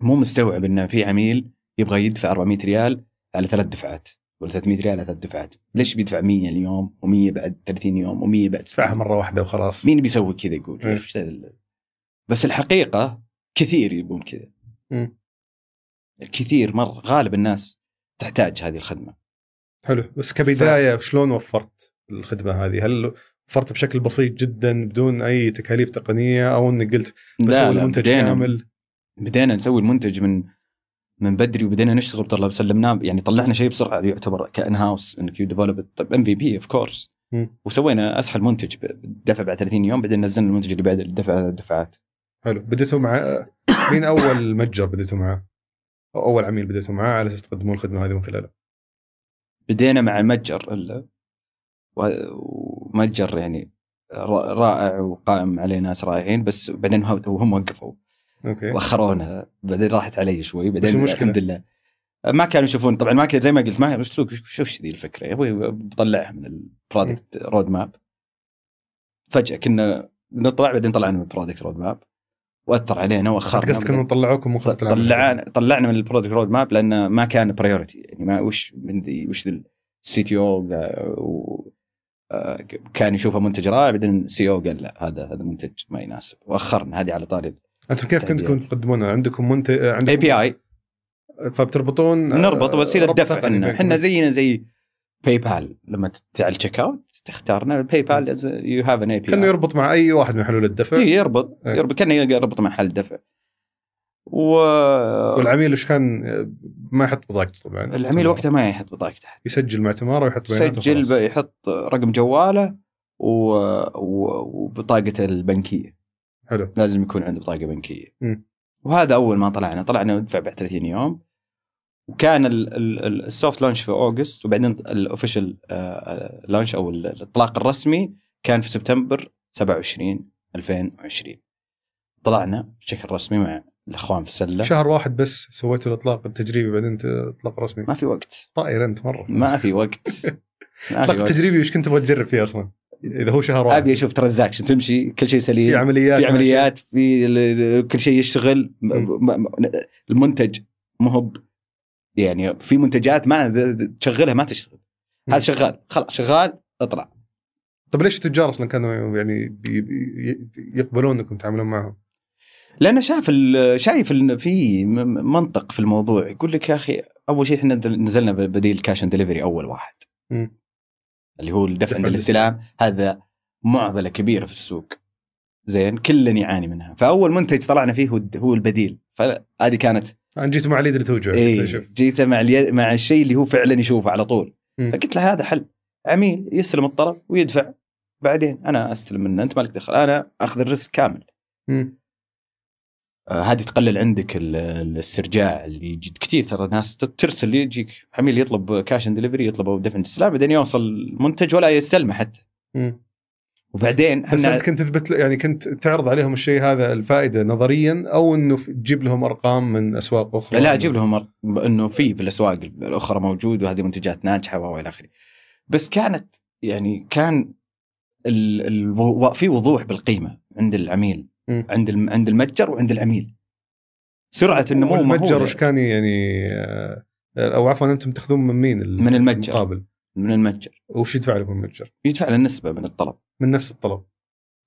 مو مستوعب ان في عميل يبغى يدفع 400 ريال على ثلاث دفعات. ولا 300 ريال ثلاث دفعات ليش بيدفع 100 اليوم و100 بعد 30 يوم و100 بعد 60 تدفعها مرة واحدة وخلاص مين بيسوي كذا يقول إيه. بس الحقيقة كثير يبون كذا. كثير مره غالب الناس تحتاج هذه الخدمة حلو بس كبداية شلون وفرت الخدمة هذه؟ هل وفرت بشكل بسيط جدا بدون أي تكاليف تقنية أو إنك قلت بسوي المنتج بدينا- كامل؟ بدينا نسوي المنتج من من بدري وبدينا نشتغل طلع سلمناه يعني طلعنا شيء بسرعة يعتبر كأن house إنك you develop طيب MVP of course. وسوينا أسهل منتج بالدفع بعد 30 يوم بعدين نزلنا المنتج اللي بعد الدفع دفعات حلو بديتوا مع [COUGHS] مين أول متجر بديتوا معاه؟ أو أول عميل بديتوا معاه على أساس تقدمون الخدمة هذه من خلاله؟ بدينا مع متجر ال- ومتجر يعني را- رائع وقائم عليه ناس رائعين بس بعدين هم وقفوا okay. وأخرونا. بعدين راحت علي شوي بعدين؟ الحمد لله. ما كانوا يشوفون. طبعا ما كان زي ما قلت ما شوف شوف ذي الفكرة؟ يا أبوي بطلعها من ال product roadmap فجأة كنا نطلع بعدين طلعنا من ال product roadmap وأثر علينا وأخرنا. قصدك انهم طلعوكم طلعنا طلعنا من ال product roadmap لأن ما كان priority يعني ما وش من ذي وش ال CTO كان يشوفه منتج رائع بعدين ال CEO قال لا هذا هذا منتج ما يناسب. وأخرنا. هذه على طاري أنتم كيف كنتوا تعديلات. تقدمونها؟ عندكم منتج اي عندكم API فبتربطون آه، نربط وسيلة دفع. إحنا زينا زي PayPal لما ت- على ال checkout تختارنا PayPal you have an API كأنه يربط مع أي واحد من حلول الدفع. يربط. إيه. يربط. كأنه يربط مع حل دفع و والعميل وش كان؟ ما يحط بطاقته طبعا. العميل وقتها ما يحط بطاقته تحت يسجل مع تمارا ويحط بياناته سجل وخلاص. ب- يحط رقم جواله و... و... وبطاقته البنكية. حلو. لازم يكون عنده بطاقة بنكية. مم. وهذا أول ما طلعنا. طلعنا ندفع بعد 30 يوم. وكان ال- ال- ال- ال soft launch في August وبعدين ال official launch أو ال- الإطلاق الرسمي كان في سبتمبر 27 2020 طلعنا بشكل رسمي مع الأخوان في السلة. شهر واحد بس سويتوا الإطلاق التجريبي بعدين إطلاق رسمي. ما في وقت. طائر أنت مرة. ما في وقت. [LAUGHS] وقت. التجريبي وش كنت تبغى تجرب فيه أصلا؟ إذا هو شهر واحد أبي أشوف ترانزاكشن تمشي كل شيء سليم. في عمليات في عمليات في كل شيء يشتغل. المنتج مو هو يعني في منتجات ما تشغلها ما تشتغل. هذا شغال. خلاص شغال اطلع. طيب ليش التجار أصلا كانوا يعني بي بي يقبلون إنكم تعاملون معهم؟ لأنه شاف شايف ال- في منطق في الموضوع. يقول لك يا أخي أول شيء إحنا نزلنا بديل cash on delivery أول واحد. مم. اللي هو الدفع دفع عند الاستلام هذا معضلة كبيرة في السوق. زين؟ كلنا يعاني منها. فأول منتج طلعنا فيه هو البديل. فهذه كانت أنا جيت مع ليدر توجع اي شوف. جيته مع اليد مع الشيء اللي هو فعلا يشوفه على طول. مم. فقلت له هذا حل. عميل يستلم الطلب ويدفع. بعدين أنا أستلم منه. أنت مالك دخل. أنا أخذ ال risk كامل. مم. آه هذه تقلل عندك ال- الاسترجاع اللي كثير ترى ناس ترسل يجيك عميل يطلب cash on delivery يطلب دفع الاستلام بعدين يوصل المنتج ولا يستلمه حتى. مم. وبعدين بس أنت كنت تثبت يعني كنت تعرض عليهم الشيء هذا الفائدة نظريا أو إنه تجيب لهم أرقام من أسواق أخرى؟ لا أجيب لهم أر- إنه في في الأسواق الأخرى موجود وهذه منتجات ناجحة والى آخره. بس كانت يعني كان ال ال في وضوح بالقيمة عند العميل. عند عند المتجر وعند العميل. سرعة النمو والمتجر مهولة وش كان يعني آه، أو عفوا أنتم تأخذون من مين؟ من المتجر. المقابل؟ من المتجر. وش يدفع لكم المتجر؟ يدفع له نسبة من الطلب. من نفس الطلب.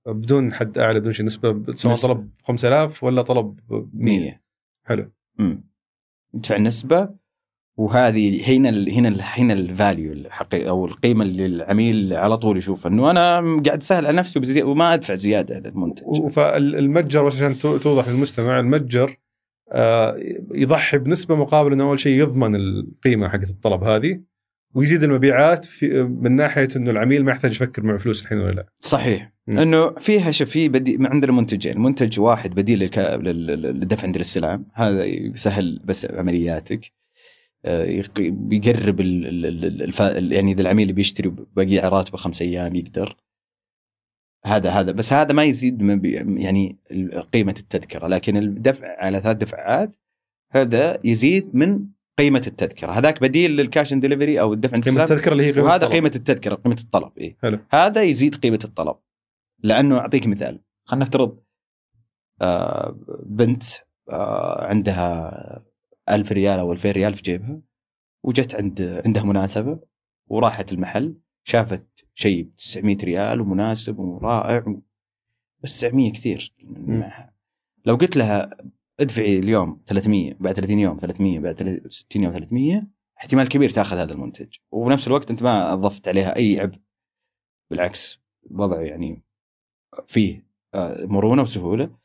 بدون حد أعلى بدون شيء. نسبة سواء. طلب 5000 ولا طلب 100 100 حلو. امم يدفع نسبة وهذه هنا ال هنا ال هنا ال value الحقيقي أو القيمة اللي العميل على طول يشوفها إنه أنا قاعد أسهل على نفسي وبزي- وما أدفع زيادة على المنتج. فالمتجر بس عشان تو- توضح للمستمع المتجر آه، يضحي بنسبة مقابل إنه أول شيء يضمن القيمة حقت الطلب هذه ويزيد المبيعات في من ناحية إنه العميل ما يحتاج يفكر معه فلوس الحين ولا لا. صحيح. مم. إنه فيها شوف في بدي عندنا منتجين منتج واحد بديل للدفع عند الاستلام هذا يسهل بس عملياتك. بيقرب. الف... يعني إذا العميل بيشتري باقي راتبه خمس أيام يقدر هذا هذا بس هذا ما يزيد من. يعني قيمة التذكرة لكن الدفع على ثلاث دفعات هذا يزيد من قيمة التذكرة هذاك بديل لل cash on delivery أو الدفع عند قيمه التذكرة اللي هي قيمة وهذا الطلب. قيمة التذكرة قيمة الطلب إيه؟ حلو. هذا يزيد قيمة الطلب لأنه أعطيك مثال خلينا نفترض آه بنت آه عندها ألف ريال أو 2000 ريال في جيبها وجت عند عندها مناسبة وراحت المحل شافت شيء ب 900 ريال ومناسب ورائع بس 900 كثير. معها. لو قلت لها ادفعي اليوم 300 بعد 30 يوم 300 بعد 60 يوم 300 احتمال كبير تاخذ هذا المنتج. وبنفس الوقت أنت ما أضفت عليها أي عبء. بالعكس وضع يعني فيه آه، مرونة وسهولة.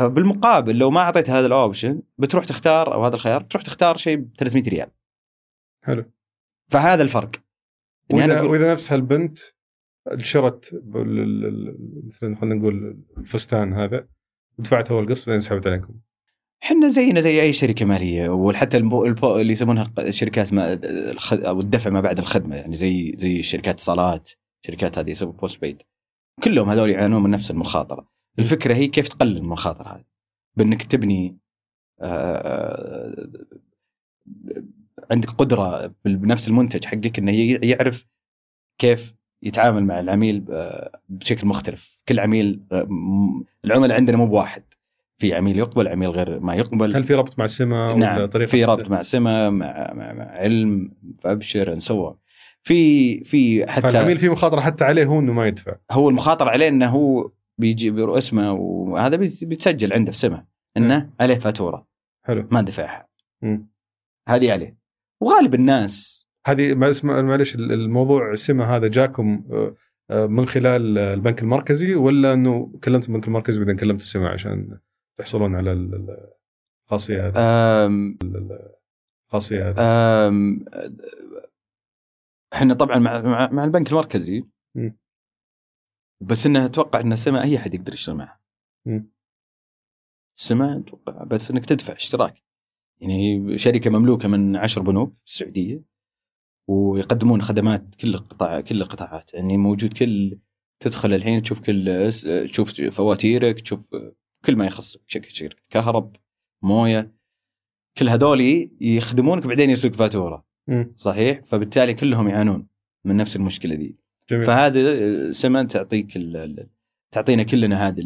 بالمقابل لو ما أعطيت هذا ال option بتروح تختار أو هذا الخيار تروح تختار شيء ب 300 ريال. حلو. فهذا الفرق. يعني وإذا, أقول- وإذا نفس هالبنت شرت مثلا خلينا نقول الفستان هذا ودفعت اول قسط بعدين سحبت عليكم. إحنا زينا زي أي شركة مالية وحتى البو البو اللي يسمونها شركات ما أو الدفع ما بعد الخدمة يعني زي زي شركات اتصالات شركات هذه يسموها بوست بيد كلهم هذول يعانون من نفس المخاطرة. الفكرة هي كيف تقلل المخاطر هذه. بأنك تبني آه، عندك قدرة بنفس المنتج حقك إنه يعرف كيف يتعامل مع العميل ب- بشكل مختلف. كل عميل آه، العملاء عندنا مو بواحد. في عميل يقبل عميل غير ما يقبل. هل في ربط مع سما ولا نعم طريقة في ربط مع سمة مع, مع, مع علم فابشر on. في في حتى فالعميل في مخاطرة حتى عليه هو إنه ما يدفع. هو المخاطر عليه إنه هو بيجي اسمه وهذا بيت- بيتسجل عنده في سمة. إنه عليه فاتورة. حلو. ما دفعها. هذه عليه. وغالب الناس. هذه معلش الموضوع سما هذا جاكم آه، آه، من خلال البنك المركزي ولا إنه كلمت البنك المركزي بعدين كلمت سما عشان تحصلون على ال- ال- الخاصية هذه؟ أم الخاصية هذه. إحنا طبعا مع, مع, البنك المركزي مم. بس انه أتوقع إن السماء اي احد يقدر يشتغل معها. السماء أتوقع بس إنك تدفع اشتراك. يعني شركة مملوكة من عشر بنوك في السعوديه ويقدمون خدمات كل القطاع كل القطاعات. يعني موجود كل تدخل الحين تشوف كل تشوف فواتيرك تشوف كل ما يخصك شركة شركة كهرب موية. كل هذول يخدمونك بعدين يرسلك فاتورة. صحيح؟ فبالتالي كلهم يعانون من نفس المشكلة دي جميل. فهذا سمن تعطيك تعطينا كلنا هذه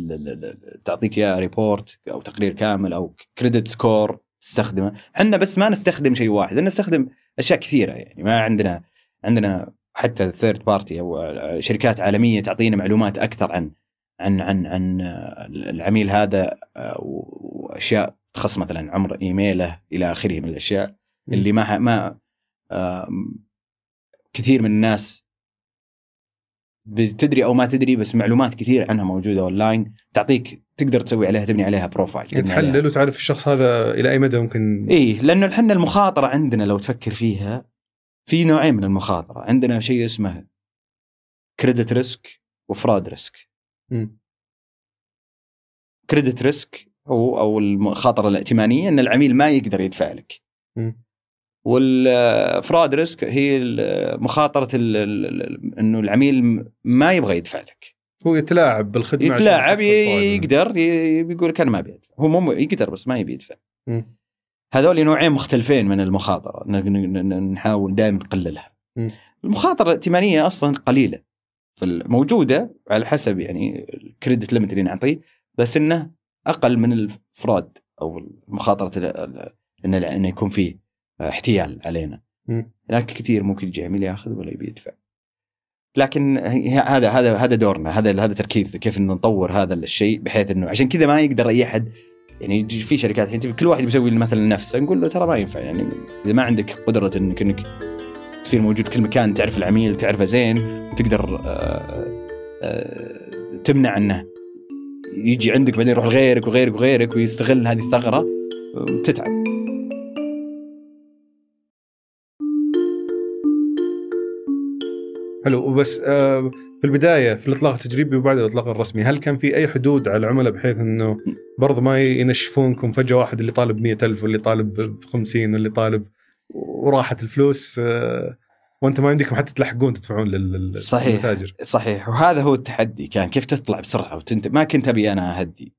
تعطيك يا report أو تقرير كامل أو credit score تستخدمه. إحنا بس ما نستخدم شيء واحد إحنا نستخدم أشياء كثيرة يعني. ما عندنا عندنا حتى third party أو شركات عالمية تعطينا معلومات أكثر عن عن عن عن العميل هذا آه، واشياء تخص مثلا عمر إيميله إلى آخره من الأشياء اللي ما ما آم، كثير من الناس بتدري أو ما تدري بس معلومات كثير عنها موجودة اونلاين تعطيك تقدر تسوي عليها تبني عليها profile تبني عليها- تحلل وتعرف الشخص هذا إلى أي مدى ممكن إيه لأنه إحنا المخاطرة عندنا لو تفكر فيها في نوعين من المخاطرة عندنا شيء اسمه credit risk و fraud risk. credit risk هو أو المخاطره الائتمانيه ان العميل ما يقدر يدفع لك مم. وال fraud risk هي مخاطرة إنه العميل ما يبغى يدفع لك هو يتلاعب بالخدمة يتلاعب. يقدر ي- بيقول لك أنا ما أبي أدفع هو مو يقدر بس ما يبي يدفع. هذول نوعين مختلفين من المخاطرة نحاول دائما نقللها. المخاطرة الائتمانية أصلا قليلة موجودة على حسب يعني الكريدت ليمت اللي نعطيه بس إنه أقل من الفراد أو مخاطره انه يكون فيه احتيال علينا. لكن كثير ممكن يجي عميل ياخذ ولا يبي يدفع. لكن هذا هذا هذا دورنا. هذا هذا تركيز كيف إنه نطور هذا الشيء بحيث إنه عشان كذا ما يقدر أي أحد. يعني في شركات الحين كل واحد بيسوي مثلا نفسه. نقول له ترى ما ينفع. يعني إذا ما عندك قدرة انك إنك تصير موجود في كل مكان تعرف العميل تعرفه زين وتقدر آه، آه، تمنع إنه يجي عندك بعدين يروح لغيرك وغيرك وغيرك ويستغل هذه الثغرة آه، حلو. وبس آه، في البداية في الإطلاق التجريبي وبعد الإطلاق الرسمي هل كان في أي حدود على العملاء بحيث إنه برضه ما ينشفونكم فجأة واحد اللي طالب 100000 واللي طالب ب 50 واللي طالب وراحت الفلوس آه، وأنتم ما عندكم حتى تلحقون تدفعون لل- لل- صحيح. للمتاجر؟ صحيح وهذا هو التحدي. كان كيف تطلع بسرعة وتنت... ما كنت أبي أنا أهدي.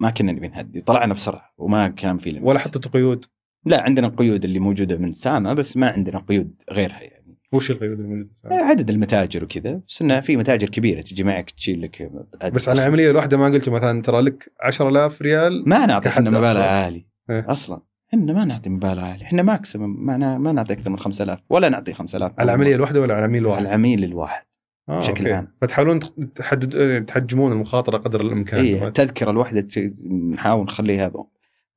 ما كنا نبي نهدي. طلعنا بسرعة وما كان في لمس. ولا حطيتوا قيود؟ لا عندنا قيود اللي موجودة من سامة بس ما عندنا قيود غيرها يعني. وش القيود الموجوده؟ عدد المتاجر وكذا بس إنها في متاجر كبيرة تجي معك تشيل لك عدد بس على العملية الواحدة ما قلتوا مثلا ترى لك 10000 ريال ما نعطي إحنا مبالغ. عالي إيه. أصلا إحنا ما نعطي مبالغ عالي إحنا ماكسيمم ما, ما نعطي أكثر من 5000 ولا نعطي 5000 على العملية الواحدة ولا على العميل الواحد؟ العميل الواحد آه بشكل. عام. فتحاولون تحدد تحجمون المخاطرة قدر الإمكان اي التذكرة الواحدة نحاول نخليها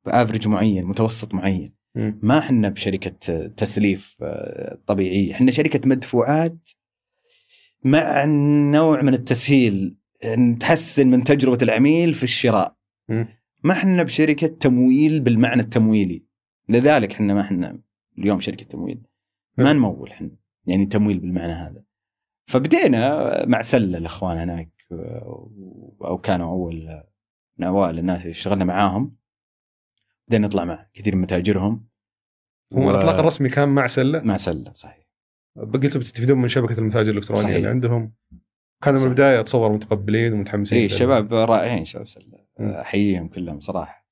بافرج معين متوسط معين. ما إحنا بشركة تسليف آه، طبيعية. إحنا شركة مدفوعات مع نوع من التسهيل أن تحسن من تجربة العميل في الشراء. ما إحنا بشركة تمويل بالمعنى التمويلي. لذلك إحنا ما إحنا اليوم شركة تمويل. ما. نمول إحنا يعني تمويل بالمعنى هذا. فبدينا مع سلة الإخوان هناك آه، أو كانوا أول من أوائل الناس اللي اشتغلنا معاهم. بدينا نطلع مع كثير من متاجرهم هو و- الإطلاق الرسمي كان مع سلة. مع سلة صحيح. قلتوا بتستفيدون من شبكة المتاجر الإلكترونية صحيح. اللي عندهم. كانوا من. البداية أتصور متقبلين ومتحمسين اي الشباب رائعين شباب سلة. احييهم كلهم صراحة.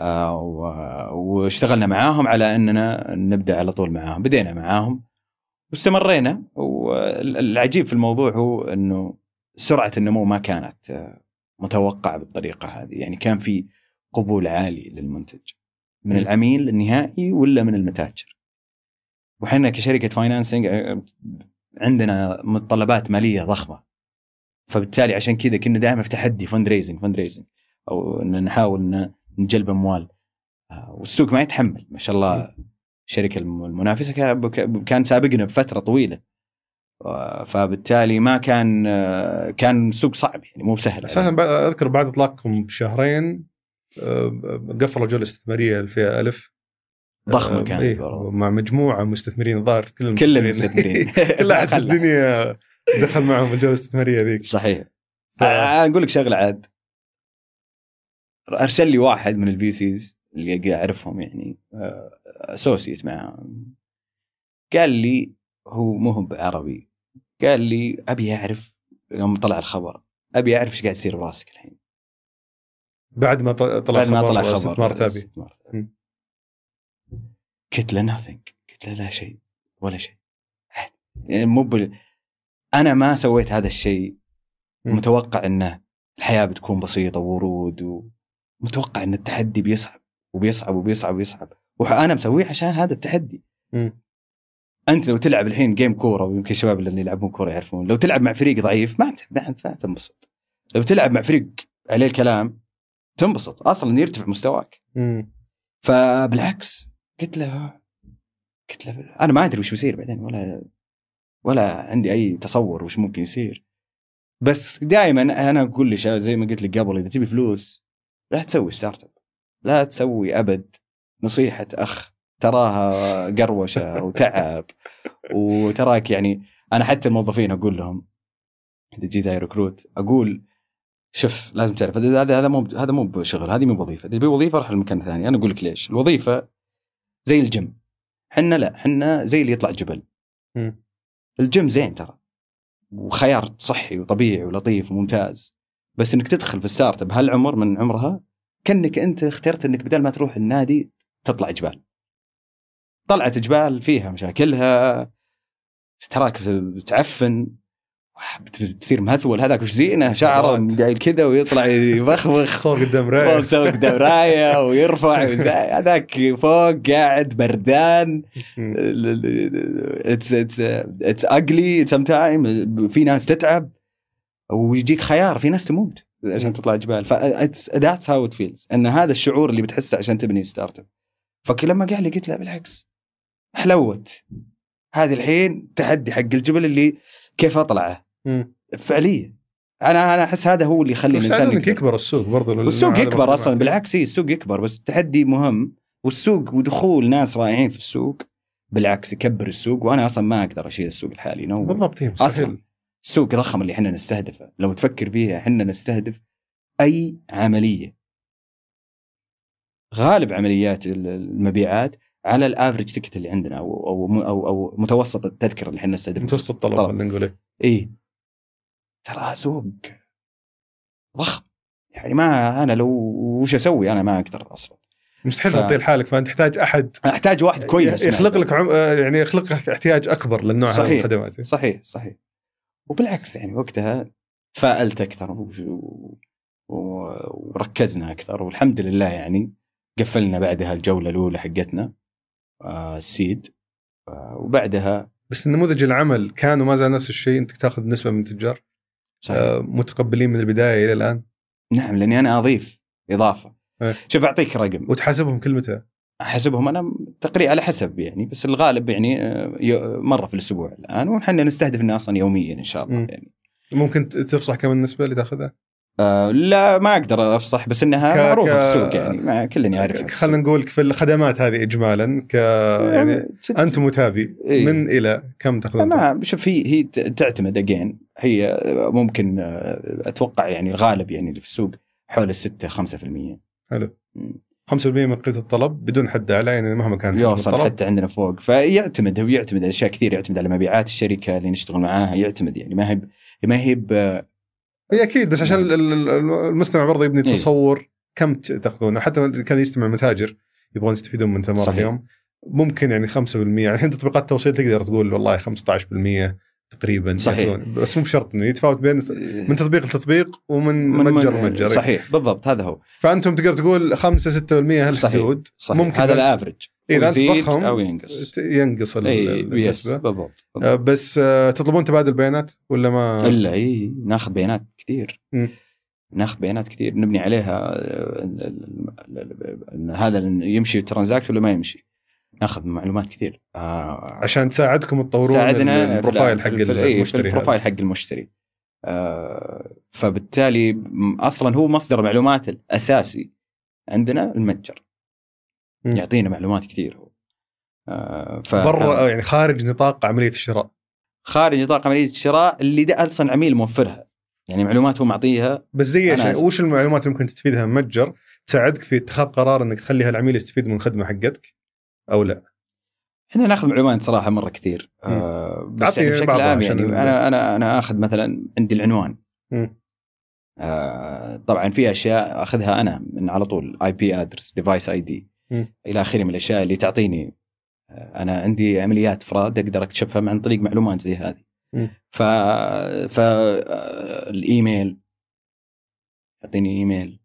آه و- واشتغلنا معاهم على أننا نبدأ على طول معاهم. بدينا معاهم واستمرينا. والعجيب في الموضوع هو إنه سرعة النمو ما كانت آه، متوقعة بالطريقة هذه. يعني كان في قبول عالي للمنتج. من مم. العميل النهائي ولا من المتاجر؟ وحنا كشركة financing آه، عندنا متطلبات مالية ضخمة. فبالتالي عشان كذا كنا دائما في تحدي fundraising fundraising أو إن نحاول إن نجلب أموال. آه، والسوق ما يتحمل ما شاء الله. الشركة الم- المنافسة كان- سابقنا بفترة طويلة. فبالتالي ما كان آه، كان سوق صعب يعني مو سهل. أساسا أذكر بعد إطلاقكم بشهرين قفلوا جوله استثماريه الفئة ألف. ضخمة آه، كانت إيه،. مع مجموعة مستثمرين الظاهر كل كل المستثمرين. [LAUGHS] كل أحد في الدنيا دخل معهم الجوله الاستثمارية ذيك. صحيح. ف- آه، أقول لك شغلة عاد. أرسل لي واحد من ال VCs اللي أعرفهم يعني associate معاهم. قال لي هو مو هو بعربي. قال لي أبي أعرف يوم طلع الخبر أبي أعرف إيش قاعد يصير براسك الحين. بعد ما طلع بعد ما طلع خبر استثمار تابي. قلت له nothing قلت له لا شيء ولا شيء. يعني مو بال... أنا ما سويت هذا الشيء. متوقع انه الحياة بتكون بسيطة وورود ومتوقع إن التحدي بيصعب وبيصعب وبيصعب وبيصعب وأنا مسويه عشان هذا التحدي مم. أنت لو تلعب الحين game كورة ويمكن الشباب اللي يلعبون كورة يعرفون لو تلعب مع فريق ضعيف ما ت- ما ت- ما تنبسط لو تلعب مع فريق عليه الكلام تنبسط. أصلا يرتفع مستواك. مم. فبالعكس قلت له قلت له أنا ما أدري وش بيصير بعدين ولا ولا عندي أي تصور وش ممكن يصير. بس دائما أنا أقول لك زي ما قلت لك قبل إذا تبي فلوس لا تسوي startup لا تسوي أبد نصيحة أخ تراها قروشة [LAUGHS] وتعب وتراك يعني أنا حتى الموظفين أقول لهم إذا جيت أي recruit أقول شوف لازم تعرف هذا هذا مو هذا مو بشغل هذه مو بوظيفه إذا تبي وظيفة روح لمكان ثاني. أنا أقول لك ليش. الوظيفة زي الجيم. حنا لا حنا زي اللي يطلع جبل. الجيم زين ترى. وخيار صحي وطبيعي ولطيف وممتاز. بس إنك تدخل في ال startup هالعمر من عمرها كأنك أنت اخترت إنك بدل ما تروح النادي تطلع جبال. طلعت جبال فيها مشاكلها تراك بتعفن بت- بتصير مهثول هذاك وش زينه شعره. قايل كذا ويطلع يبخبخ صور قدام راية. [LAUGHS] ويسوي قدام راية ويرفع هذاك فوق قاعد بردان. it's it's it's ugly sometimes في ناس تتعب ويجيك خيار في ناس تموت عشان تطلع جبال. ف that's how it feels إن هذا الشعور اللي بتحسه عشان تبني startup فلما قال لي قلت له بالعكس. حلوت. هذه الحين تحدي حق الجبل اللي كيف أطلعه؟ فعليا. أنا أنا أحس هذا هو اللي يخلي بس الإنسان انك. يكبر السوق والسوق هذا يكبر أصلا بالعكس إيه، السوق يكبر بس التحدي مهم. والسوق ودخول ناس رائعين في السوق بالعكس يكبر السوق وأنا أصلا ما أقدر أشيل السوق الحالي no. بالضبط هي مستحيل. أصلاً. السوق ضخم اللي إحنا نستهدفه لو تفكر فيها إحنا نستهدف أي عملية. غالب عمليات ال- المبيعات على ال average ticket اللي عندنا أو أو أو, أو متوسط التذكرة اللي إحنا نستهدفه متوسط الطلب نقول إيه. ترى سوق ضخم. يعني ما أنا لو وش أسوي؟ أنا ما أقدر أصلا. مستحيل ف- لحالك فأنت تحتاج أحد. أحتاج واحد كويس يخلق لك عم... يعني يخلق لك احتياج أكبر للنوع هذا من صحيح. الخدمات. صحيح صحيح. وبالعكس يعني وقتها تفائلت أكثر و... و... وركزنا أكثر. والحمد لله يعني قفلنا بعدها الجولة الأولى حقتنا آه السيد. آه وبعدها بس النموذج العمل كان وما زال نفس الشيء؟ أنت تاخذ نسبة من التجار؟ صحيح. آه، متقبلين من البداية إلى الآن نعم لأني أنا أضيف إضافة إيه. شوف أعطيك رقم وتحاسبهم كل متى احسبهم أنا تقريبا على حسب يعني بس الغالب يعني آه، مرة في الأسبوع الآن ونحن نستهدف إنه أصلا يوميا إن شاء الله مم. يعني ممكن تفصح كم النسبة اللي تأخذها آه لا ما أقدر أفصح بس إنها ك- معروفة ك- في السوق يعني ما كل يعرفها خلينا نقول في الخدمات هذه اجمالا ك يعني السوق. أنت متابي إيه. من إلى كم تاخذ؟ ما شوف هي هي تعتمد اجين هي ممكن آه، أتوقع يعني الغالب يعني اللي في السوق حول الستة 5% حلو مم. 5% من قيمة الطلب بدون حد أعلى يعني مهما كان يوصل الطلب حتى عندنا فوق فيعتمد هو يعتمد على أشياء كثير يعتمد على مبيعات الشركة اللي نشتغل معاها يعتمد يعني ما هي ما هي هي أكيد بس عشان ال- المستمع برضه يبني إيه. تصور كم تأخذون. حتى اللي كان يستمع متاجر يبغون يستفيدون من تمر صحيح. اليوم. ممكن يعني 5% يعني الحين تطبيقات التوصيل تقدر تقول والله 15% تقريبا صحيح. بس مو بشرط انه يتفاوت بين من تطبيق لتطبيق ومن من- متجر لمتجر. صحيح بالضبط هذا هو. فأنتم تقدر تقول 5 6% هالحدود صحيح ممكن هذا الافرج إيه، لا يزيد تضخم أو ينقص ينقص يس النسبة بالضبط, آه،. بس آه، تطلبون تبادل بيانات ولا ما إلا إي ناخذ بيانات كثير. ناخذ بيانات كثير نبني عليها آه، هذا يمشي transaction ولا ما يمشي ناخذ معلومات كثير آه، عشان تساعدكم تطورون ال profile حق إيه، المشتري. ال profile حق المشتري آه، فبالتالي أصلا هو مصدر معلومات الأساسي عندنا المتجر. يعطينا معلومات كثير هو. آه، ف برا يعني خارج نطاق عملية الشراء. خارج نطاق عملية الشراء اللي ده أصلا عميل موفرها. يعني معلومات هو معطيها. بس زي إيش. وش المعلومات اللي ممكن تستفيدها من متجر تساعدك في اتخاذ قرار إنك تخلي هالعميل يستفيد من الخدمة حقتك؟ أو لا؟ إحنا ناخذ معلومات صراحة مرة كثير. آه بس يعني بشكل عام يعني أنا أنا أنا آخذ مثلا عندي العنوان. مم. آه طبعا في أشياء أخذها أنا من على طول IP address device ID إلى آخره من الأشياء اللي تعطيني آه أنا عندي عمليات افراد أقدر أكتشفها عن طريق معلومات زي هذه. ف ف آه، الإيميل يعطيني إيميل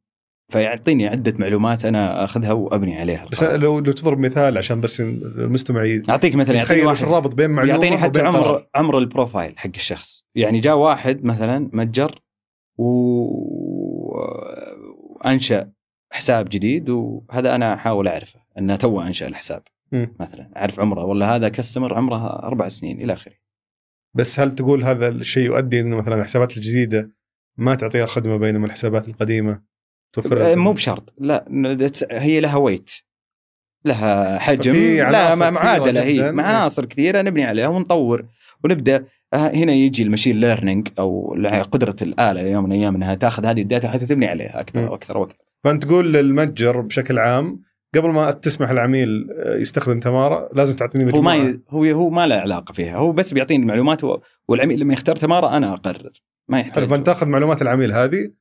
فيعطيني عدة معلومات أنا أخذها وأبني عليها بس. لو لو تضرب مثال عشان بس المستمع أعطيك مثلا يعطيني واحد الرابط بين معلومة يعطيني حتى وبين عمر قرار. عمر البروفايل حق الشخص يعني جاء واحد مثلا متجر و... وأنشأ حساب جديد وهذا أنا أحاول أعرفه إنه تو أنشأ الحساب مم. مثلا أعرف عمره ولا هذا customer عمره أربع سنين إلى آخره بس هل تقول هذا الشيء يؤدي إنه مثلا الحسابات الجديدة ما تعطيها الخدمة بينما الحسابات القديمة توفر أه، مو؟ بشرط لا هي لها weight لها حجم لا معادلة. هي عناصر كثيرة نبني عليها ونطور ونبدأ آه، هنا يجي ال machine learning أو قدرة الآلة يوم من الأيام إنها تأخذ هذه الداتا حتى تبني عليها. أكثر وأكثر وأكثر فانت تقول للمتجر بشكل عام قبل ما تسمح العميل يستخدم تمارا لازم تعطيني هو ما مجموعة. ي... هو هو ما له علاقة فيها هو بس بيعطيني المعلومات و... والعميل لما يختار تمارا أنا أقرر ما يحتاج فانت تاخذ معلومات العميل هذه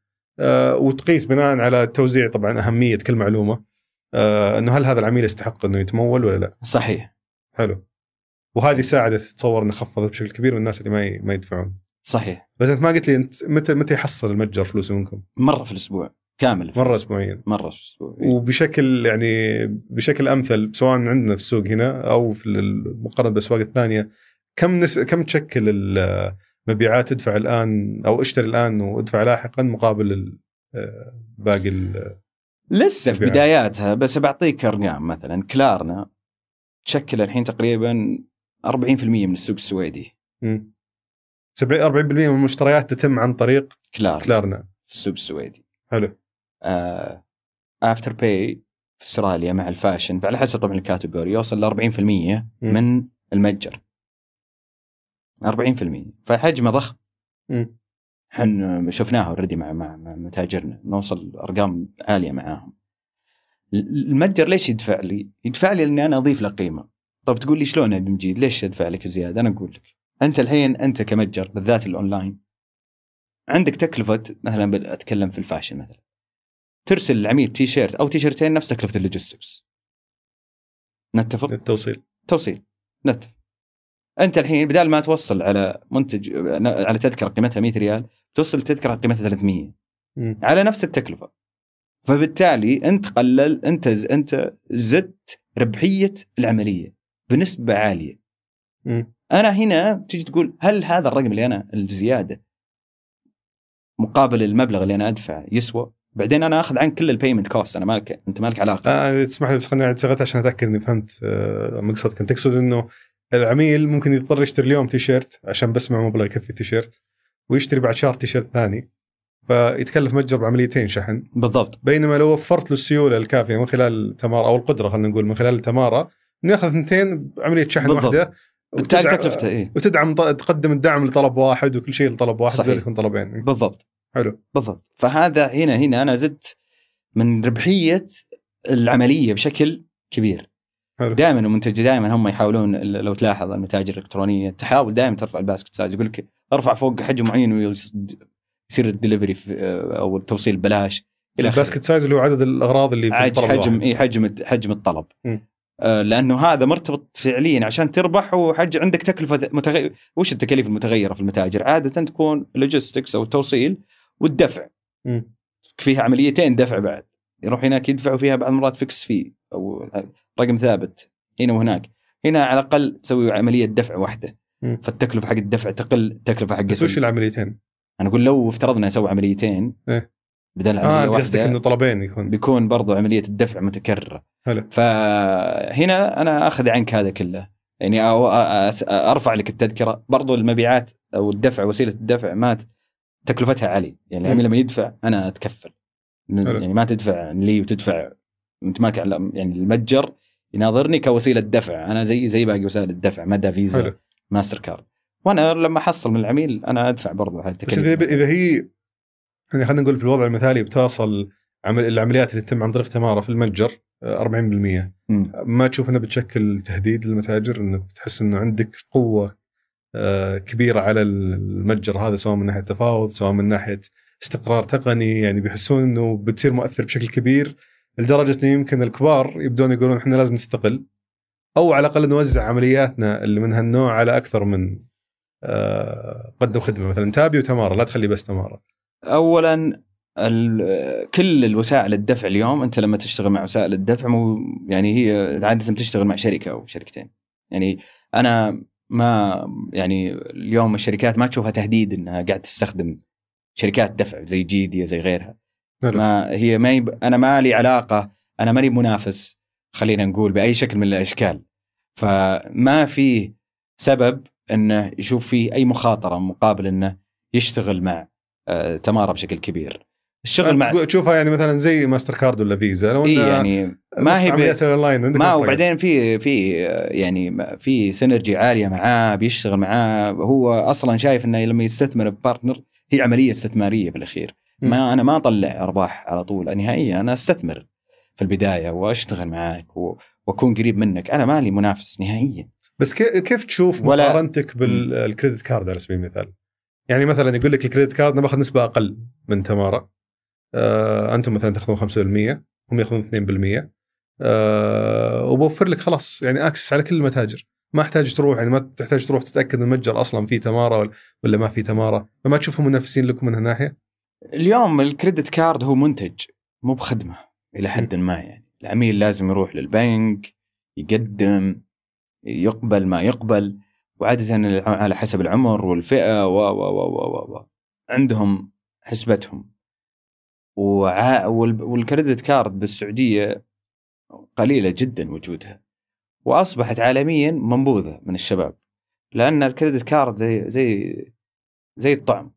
آه، وتقيس بناء على توزيع طبعا أهمية كل معلومة آه، إنه هل هذا العميل يستحق إنه يتمول ولا لا. صحيح. حلو. وهذه ساعدت تتصور انه خفضت بشكل كبير من الناس اللي ما ي- ما يدفعون. صحيح. بس أنت ما قلت لي أنت متى متى يحصل المتجر فلوسه منكم؟ مرة في الأسبوع. كامل الأسبوع. اسبوعيا. مرة في الأسبوع. وبشكل يعني بشكل أمثل سواء عندنا في السوق هنا أو في المقارنة بالأسواق الثانية كم نس... كم تشكل المبيعات ادفع الآن أو اشتري الآن وادفع لاحقا مقابل آه، باقي ال- لسه في. بداياتها بس بعطيك أرقام مثلا. كلارنا تشكل الحين تقريبا 40% من السوق السويدي. مم. 70 40% من المشتريات تتم عن طريق كلار كلارنا. في السوق السويدي. حلو. Afterpay في أستراليا مع ال fashion على حسب طبعا ال category يوصل ل 40% مم. من المتجر 40% فحجمه ضخم. إحنا شفناها already مع, مع مع متاجرنا نوصل أرقام عالية معاهم المتجر ليش يدفع لي؟ يدفع لي لأني أنا أضيف له قيمة طب تقول لي شلون يا عبدالمجيد؟ ليش ادفع لك زيادة؟ أنا أقول لك أنت الحين أنت كمتجر بالذات الأونلاين عندك تكلفة مثلا أتكلم في ال fashion مثلا ترسل العميل تي شيرت أو تيشيرتين نفس تكلفه ال logistics. نتفق؟ التوصيل. توصيل. نتفق. أنت الحين بدال ما توصل على منتج على تذكرة قيمتها 100 ريال توصل تذكرة قيمتها 300 مم. على نفس التكلفة. فبالتالي أنت قلل أنت أنت زدت ربحية العملية بنسبة عالية. مم. أنا هنا تجي تقول هل هذا الرقم اللي أنا الزيادة مقابل المبلغ اللي أنا أدفعه يسوى؟ بعدين أنا آخذ عنك كل ال payment cost أنا مالك أنت مالك علاقة. آه تسمح لي بس خليني أعيد صيغتها عشان أتأكد إني فهمت آه مقصدك انت تقصد إنه العميل ممكن يضطر يشتري اليوم تي شيرت عشان بس مع مبلغ يكفي التي شيرت ويشتري بعد شهر تي شيرت ثاني فيتكلف متجر بعمليتين شحن. بالضبط. بينما لو وفرت له السيولة الكافية من خلال تمارا أو القدرة خلينا نقول من خلال تمارا انه ياخذ اثنتين بعملية شحن بالضبط. واحدة بالتالي تكلفته إيه. وتدعم تقدم الدعم لطلب واحد وكل شيء لطلب واحد صحيح. يكون طلبين. بالضبط. حلو بالضبط فهذا هنا هنا أنا زدت من ربحية العملية بشكل كبير حلو دائما المنتج دائما هم يحاولون لو تلاحظ المتاجر الإلكترونية تحاول دائما ترفع ال basket size يقول لك ارفع فوق حجم معين ويصير الدليفري أو التوصيل ببلاش. ال basket size اللي هو عدد الأغراض اللي في الطلب حجم. إي حجم حجم الطلب مم. آه، لأنه هذا مرتبط فعليا عشان تربح وحج عندك تكلفة متغير وش التكاليف المتغيرة في المتاجر؟ عادة تكون ال logistics أو التوصيل والدفع. مم. فيها عمليتين دفع بعد. يروح هناك يدفعوا فيها بعض المرات fixed fee أو رقم ثابت هنا وهناك. هنا على الأقل تسوي عملية دفع واحدة. فالتكلفة حق الدفع تقل التكلفه حق بس وش العمليتين؟ أنا أقول لو افترضنا أسوي عمليتين إيه. بدل آه عملية انت قصدك واحدة إنه طلبين يكون. بيكون برضو عملية الدفع متكررة. حلو. فهنا أنا أخذ عنك هذا كله. يعني أو أرفع لك التذكرة. برضو المبيعات أو الدفع وسيلة الدفع ما ت- تكلفتها عالية. يعني العميل لما يدفع أنا أتكفل. يعني ما تدفع لي وتدفع. أنت مالك يعني المتجر يناظرني كوسيلة دفع. أنا زي زي باقي وسائل الدفع. مدى فيزا حلو. ماستر كارد. وأنا لما أحصل من العميل أنا أدفع برضو هذه بس إذا إذا هي يعني خلينا نقول في الوضع المثالي بتوصل عمل العمليات اللي تتم عن طريق تمارا في المتجر آه، 40% مم. ما تشوف انها بتشكل تهديد للمتاجر؟ انك تحس إنه عندك قوة آه، كبيرة على المتجر هذا سواء من ناحية تفاوض سواء من ناحية استقرار تقني يعني بيحسون إنه بتصير مؤثر بشكل كبير لدرجة إنه يمكن الكبار يبدون يقولون إحنا لازم نستقل أو على الأقل نوزع عملياتنا اللي من هالنوع على أكثر من آه، قدم خدمة. مثلا تابي وتمارا لا تخلي بس تمارا. اولا كل الوسائل الدفع اليوم أنت لما تشتغل مع وسائل الدفع مو يعني هي عادة تشتغل مع شركة أو شركتين. يعني أنا ما يعني اليوم الشركات ما تشوفها تهديد إنها قاعد تستخدم شركات دفع زي جيديا زي غيرها. ما هي ما يب... أنا ما لي علاقة أنا ماني منافس خلينا نقول بأي شكل من الأشكال. فما في سبب إنه يشوف فيه أي مخاطرة مقابل إنه يشتغل مع آه، تمارا بشكل كبير. الشغل مع تشوفها يعني مثلا زي ماستر كارد ولا فيزا لو إنها يعني ما هي ب... الأونلاين عندك ما. وبعدين في في يعني في synergy عالية معاه بيشتغل معاه. هو أصلا شايف إنه لما يستثمر ب partner هي عملية استثمارية بالأخير. م. ما أنا ما أطلع أرباح على طول. نهائيا أنا أستثمر في البداية وأشتغل معاك و... وأكون قريب منك. أنا مالي منافس نهائيا. بس كي- كيف تشوف ولا- مقارنتك بال credit card على سبيل المثال؟ يعني مثلا يقول لك ال credit card أنا باخذ نسبة أقل من تمارا أنتم مثلا تأخذون 5% هم يأخذون 2% آه وبوفر لك خلاص يعني access على كل المتاجر. ما أحتاج تروح يعني ما تحتاج تروح تتأكد إن المتجر أصلا فيه تمارا ولا- ما فيه تمارا فما تشوفهم منافسين لكم من هالناحية؟ اليوم الكريدت كارد هو منتج مو بخدمة إلى حد ما يعني. العميل لازم يروح للبنك يقدم يقبل ما يقبل. وعادة على حسب العمر والفئة و و و و و عندهم حسبتهم. وع... وال... والكريدت كارد بالسعودية قليلة جدا وجودها وأصبحت عالميا منبوذة من الشباب لأن ال credit card زي زي زي الطعم.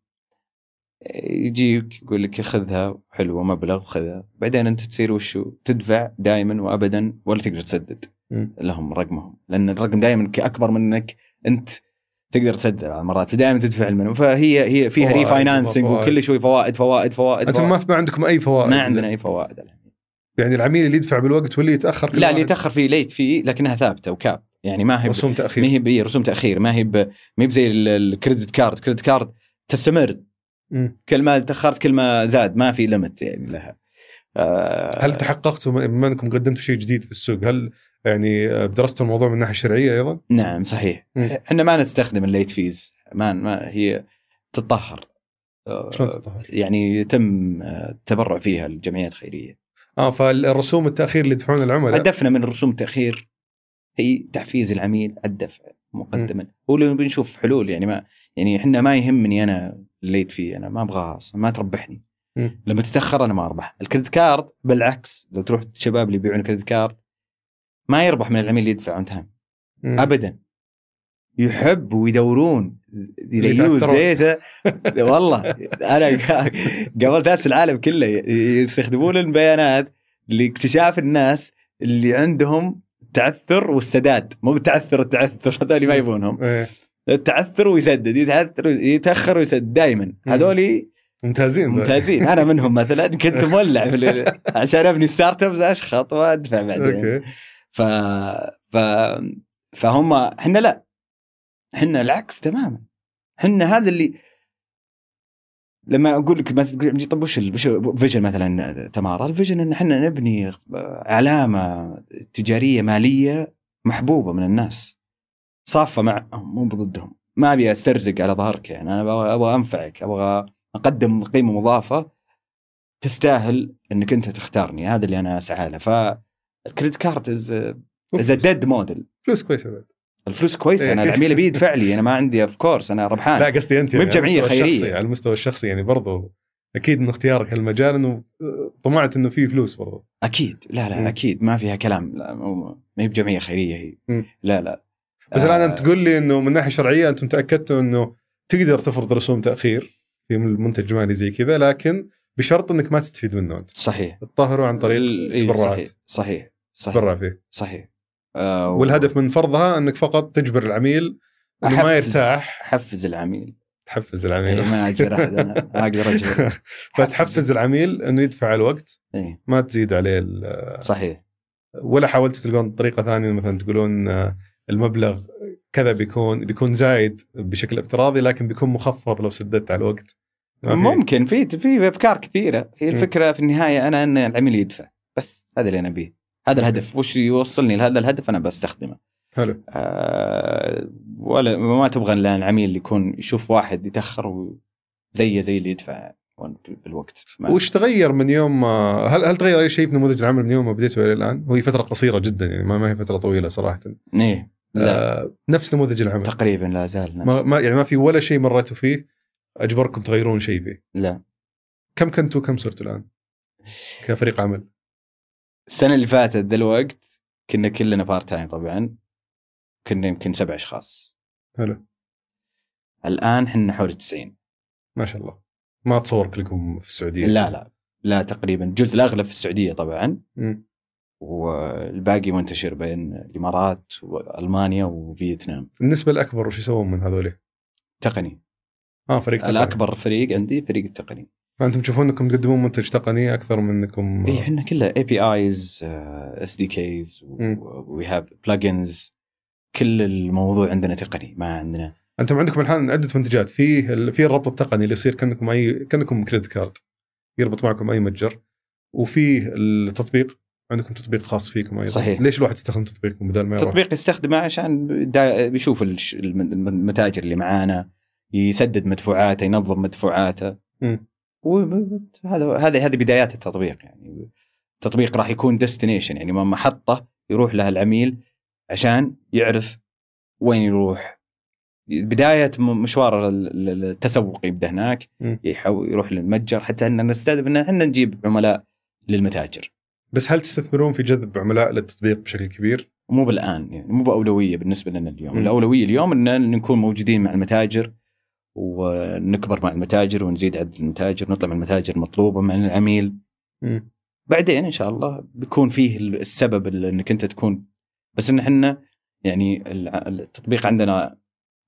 يجيك يقول لك خذها حلوة مبلغ خذها. بعدين أنت تصير وشو تدفع دائما وابدا ولا تقدر تسدد. مم. لهم رقمهم لأن الرقم دائما اكبر منك أنت تقدر تسدد بعض المرات فدائما تدفع ال minimum فهي هي فيها refinancing. وكل شوي فوائد فوائد فوائد, أنتم. ما ما عندكم أي فوائد ما عندنا أي فوائد يعني العميل اللي يدفع بالوقت واللي يتأخر لا اللي يتأخر فيه late fee لكنها ثابتة و cap. يعني ما هي رسوم ما تاخير هي ب- إيه، رسوم تأخير. ما هي ما هي بزي ال- ال credit card credit card تستمر. كل ما تأخرت كل ما زاد. ما في limit يعني لها. آه، هل تحققتوا بما انكم قدمتوا شيء جديد في السوق؟ هل يعني درستوا الموضوع من الناحيه الشرعيه أيضا؟ نعم صحيح. إحنا ما نستخدم ال late fees ما, ما هي تطهر آه، شلون تطهر؟ يعني يتم آه، التبرع فيها الجمعيات الخيرية آه فالرسوم التأخير اللي يدفعون العملاء هدفنا من رسوم التأخير هي تحفيز العميل على الدفع مقدما هو اللي بنشوف حلول يعني ما يعني إحنا ما يهمني أنا ال late fee أنا ما أبغاه أصلا ما تربحني مم. لما تتأخر أنا ما أربح ال credit card بالعكس لو تروح الشباب اللي يبيعون ال credit card ما يربح من العميل اللي يدفع on time. ابدا. يحب ويدورون. use. data [LAUGHS] والله. أنا قبل كاس العالم كله يستخدمون البيانات لاكتشاف الناس اللي عندهم التعثر والسداد. مو بالتعثر التعثر. هذول ما يبونهم. إيه. التعثر ويسدد يتعثر يتأخر ويسدد دائما هذول ممتازين. ممتازين. أنا منهم مثلا. كنت [LAUGHS] مولع عشان أبني startups اشخط وأدفع بعدين. okay. ف ف فهم إحنا لا. إحنا العكس تماما. إحنا هذا اللي لما أقول لك مثلا طب وش وش vision مثلا تمارا؟ ال vision إن إحنا نبني علامة تجارية مالية محبوبة من الناس. صافة معهم مو ضدهم ما أبي أسترزق على ظهرك يعني. أنا أبغى أنفعك. أبغى أقدم قيمة مضافة تستاهل إنك أنت تختارني. هذا اللي أنا أسعى له. فال credit card is is debt model فلوس كويسة بعد. الفلوس كويسة أنا إيه. العميل [LAUGHS] بيدفع لي أنا ما عندي of course أنا ربحان. لا قصدي أنت يعني على بجمعية المستوى خيرية. الشخصي على المستوى الشخصي يعني برضو أكيد من اختيارك هالمجال إنه طمعت إنه في فلوس برضو. أكيد. لا لا مم. أكيد. ما فيها كلام. لا ما هي بجمعية خيرية هي. مم. لا لا. بس آه، الان أنت تقول لي إنه من ناحية شرعية أنتم تأكدتوا إنه تقدر تفرض رسوم تأخير في منتج مالي زي كذا لكن بشرط إنك ما تستفيد منه أنت. صحيح. تطهره عن طريق إيه، تبرعات صحيح صحيح. صحيح. تبرع فيه. صحيح. آه و- والهدف من فرضها أنك فقط تجبر العميل إنه ما يرتاح. حفز العميل. تحفز إيه العميل ما أقدر أحد أنا ما أقدر اجبر [LAUGHS] فتحفز العميل إنه يدفع الوقت. إيه. ما تزيد عليه ال- صحيح. ولا حاولت تلقون طريقة ثانية مثلا تقولون آه، المبلغ كذا بيكون بيكون زايد بشكل افتراضي لكن بيكون مخفض لو سددت على الوقت. ممكن. في في أفكار كثيرة. هي. الفكرة في النهاية أنا إن العميل يدفع. بس هذا اللي أنا أبيه. هذا. الهدف وش يوصلني لهذا الهدف أنا بستخدمه حلو آه ولا ما تبغى إلا العميل يكون يشوف واحد يتأخر زيه زي اللي يدفع بالوقت وش تغير من يوم ما- هل هل تغير أي شيء في نموذج العمل من يوم ما بديته إلى الآن؟ وهي فترة قصيرة جدا يعني ما ما هي فترة طويلة صراحة. إيه لا آه نفس نموذج العمل تقريبا لا زال نفس ما, ما يعني ما في ولا شيء مريتوا فيه أجبركم تغيرون شيء فيه. لا كم كنتوا كم صرتوا الآن؟ كفريق عمل. السنة اللي فاتت ذا الوقت كنا كلنا part time طبعا كنا يمكن سبع أشخاص حلو الآن إحنا حول 90 ما شاء الله. ما اتصور كلكم في السعودية. لا لا لا تقريبا الجزء الأغلب في السعودية طبعا مم. والباقي منتشر بين الإمارات وألمانيا وفيتنام النسبة الأكبر وش يسوون من هذول؟ تقني آه فريق تقني. الأكبر فريق عندي فريق التقني فأنتم تشوفون أنكم تقدمون منتج تقني أكثر من انكم اي إحنا كلها اي بي ايز اس دي كيز. وي هاف بلجنز كل الموضوع عندنا تقني ما عندنا. أنتم عندكم الحين عدة منتجات. في ال- في الربط التقني اللي يصير كأنكم اي كأنكم credit card يربط معكم أي متجر. وفي التطبيق عندكم تطبيق خاص فيكم أيضا. صحيح. ليش الواحد يستخدم تطبيقكم بدل ما يروح؟ تطبيق يستخدمه عشان بيشوف المتاجر اللي معانا يسدد مدفوعاته ينظم مدفوعاته. مم. وهذا هذه هذه بدايات التطبيق يعني التطبيق راح يكون ديستنيشن يعني محطة يروح لها العميل عشان يعرف وين يروح بداية م- مشوار ال- ال- التسوق يبدأ هناك يروح للمتجر حتى ان نستهدف إن إحنا نجيب عملاء للمتاجر بس هل تستثمرون في جذب عملاء للتطبيق بشكل كبير؟ مو بالآن يعني مو بأولوية بالنسبة لنا اليوم، مم. الأولوية اليوم إن نكون موجودين مع المتاجر ونكبر مع المتاجر ونزيد عدد المتاجر نطلع من المتاجر مطلوبة مع العميل مم. بعدين إن شاء الله بيكون فيه السبب إنك أنت تكون بس إن إحنا يعني التطبيق عندنا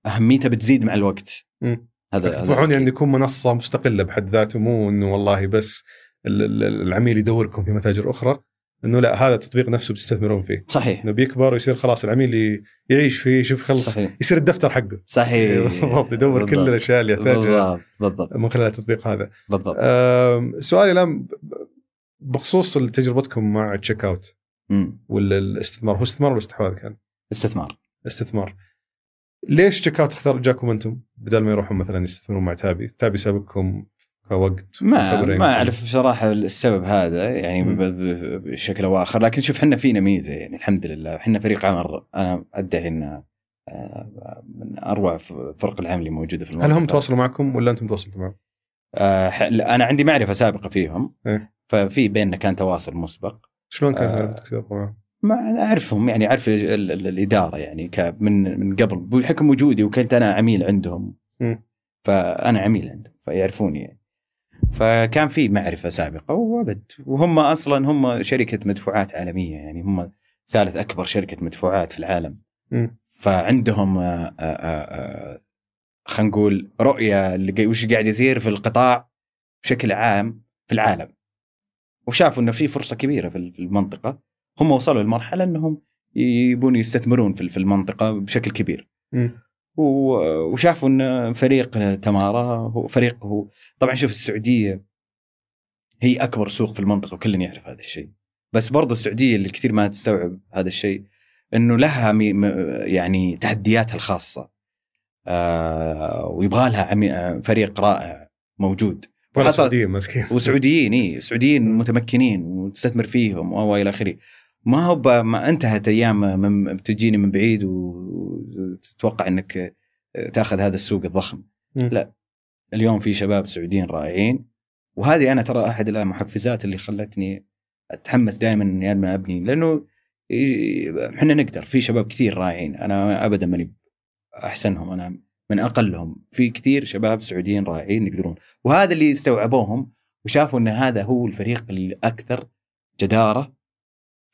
أهميته بتزيد مع الوقت مم. هذا تطمحون يعني. يكون منصة مستقلة بحد ذاته مو إنه والله بس ال- ال- العميل يدوركم في متاجر أخرى إنه لا هذا التطبيق نفسه بتستثمرون فيه. صحيح. إنه بيكبر ويصير خلاص العميل يعيش فيه يشوف خلص صحيح. يصير الدفتر حقه. صحيح. [LAUGHS] بالضبط يدور كل. الأشياء اللي يحتاجها بالضبط من خلال التطبيق هذا. بالضبط. سؤالي الآن بخصوص تجربتكم مع ال Checkout. ولا الاستثمار هو استثمار ولا استحواذ كان؟ استثمار. استثمار. ليش Checkout اختار جاكم أنتم؟ بدل ما يروحون مثلا يستثمرون مع تابي؟ تابي سابقكم كوقت ما ما. أعرف صراحة السبب هذا يعني بشكل أو آخر لكن شوف إحنا فينا ميزة يعني الحمد لله إحنا فريق عمل أنا أدعي إن آه، من أروع فرق العمل اللي موجودة في هل هم تواصلوا معكم ولا أنتم تواصلتوا معهم؟ آه، أنا عندي معرفة سابقة فيهم إيه. ففي بيننا كان تواصل مسبق شلون كانت آه. معرفتك تتواصلوا معهم؟ ما أعرفهم يعني أعرف ال- ال- الإدارة يعني من من قبل بحكم وجودي وكنت أنا عميل عندهم مم. فأنا عميل عندهم فيعرفوني يعني فكان في معرفة سابقة وابد وهم أصلا هم شركة مدفوعات عالمية يعني هم ثالث أكبر شركة مدفوعات في العالم. فعندهم آه، آه، آه، خلينا نقول رؤية وش قاعد يصير في القطاع بشكل عام في العالم. وشافوا إنه في فرصة كبيرة في المنطقة. هم وصلوا لمرحلة إنهم يبون يستثمرون في المنطقة بشكل كبير. مم. وشافوا إن فريق تمارا هو فريق هو طبعا شوف السعودية هي أكبر سوق في المنطقة وكل يعرف هذا الشيء. بس برضو السعودية اللي كثير ما تستوعب هذا الشيء إنه لها يعني تحدياتها الخاصة. آه ويبغى لها فريق رائع موجود. سعودية مسكين. وسعوديين اي سعوديين متمكنين وتستثمر فيهم و إلى آخره. ما هو ما انتهت أيام من بتجيني من بعيد وتتوقع إنك تأخذ هذا السوق الضخم. مم. لا اليوم في شباب سعوديين رائعين. وهذه أنا ترى أحد المحفزات اللي خلتني أتحمس دائما إني أنا أبني. لأنه إحنا نقدر في شباب كثير رائعين. أنا ابدا ماني أحسنهم أنا من أقلهم. في كثير شباب سعوديين رائعين يقدرون. وهذا اللي استوعبوهم وشافوا إن هذا هو الفريق الأكثر جدارة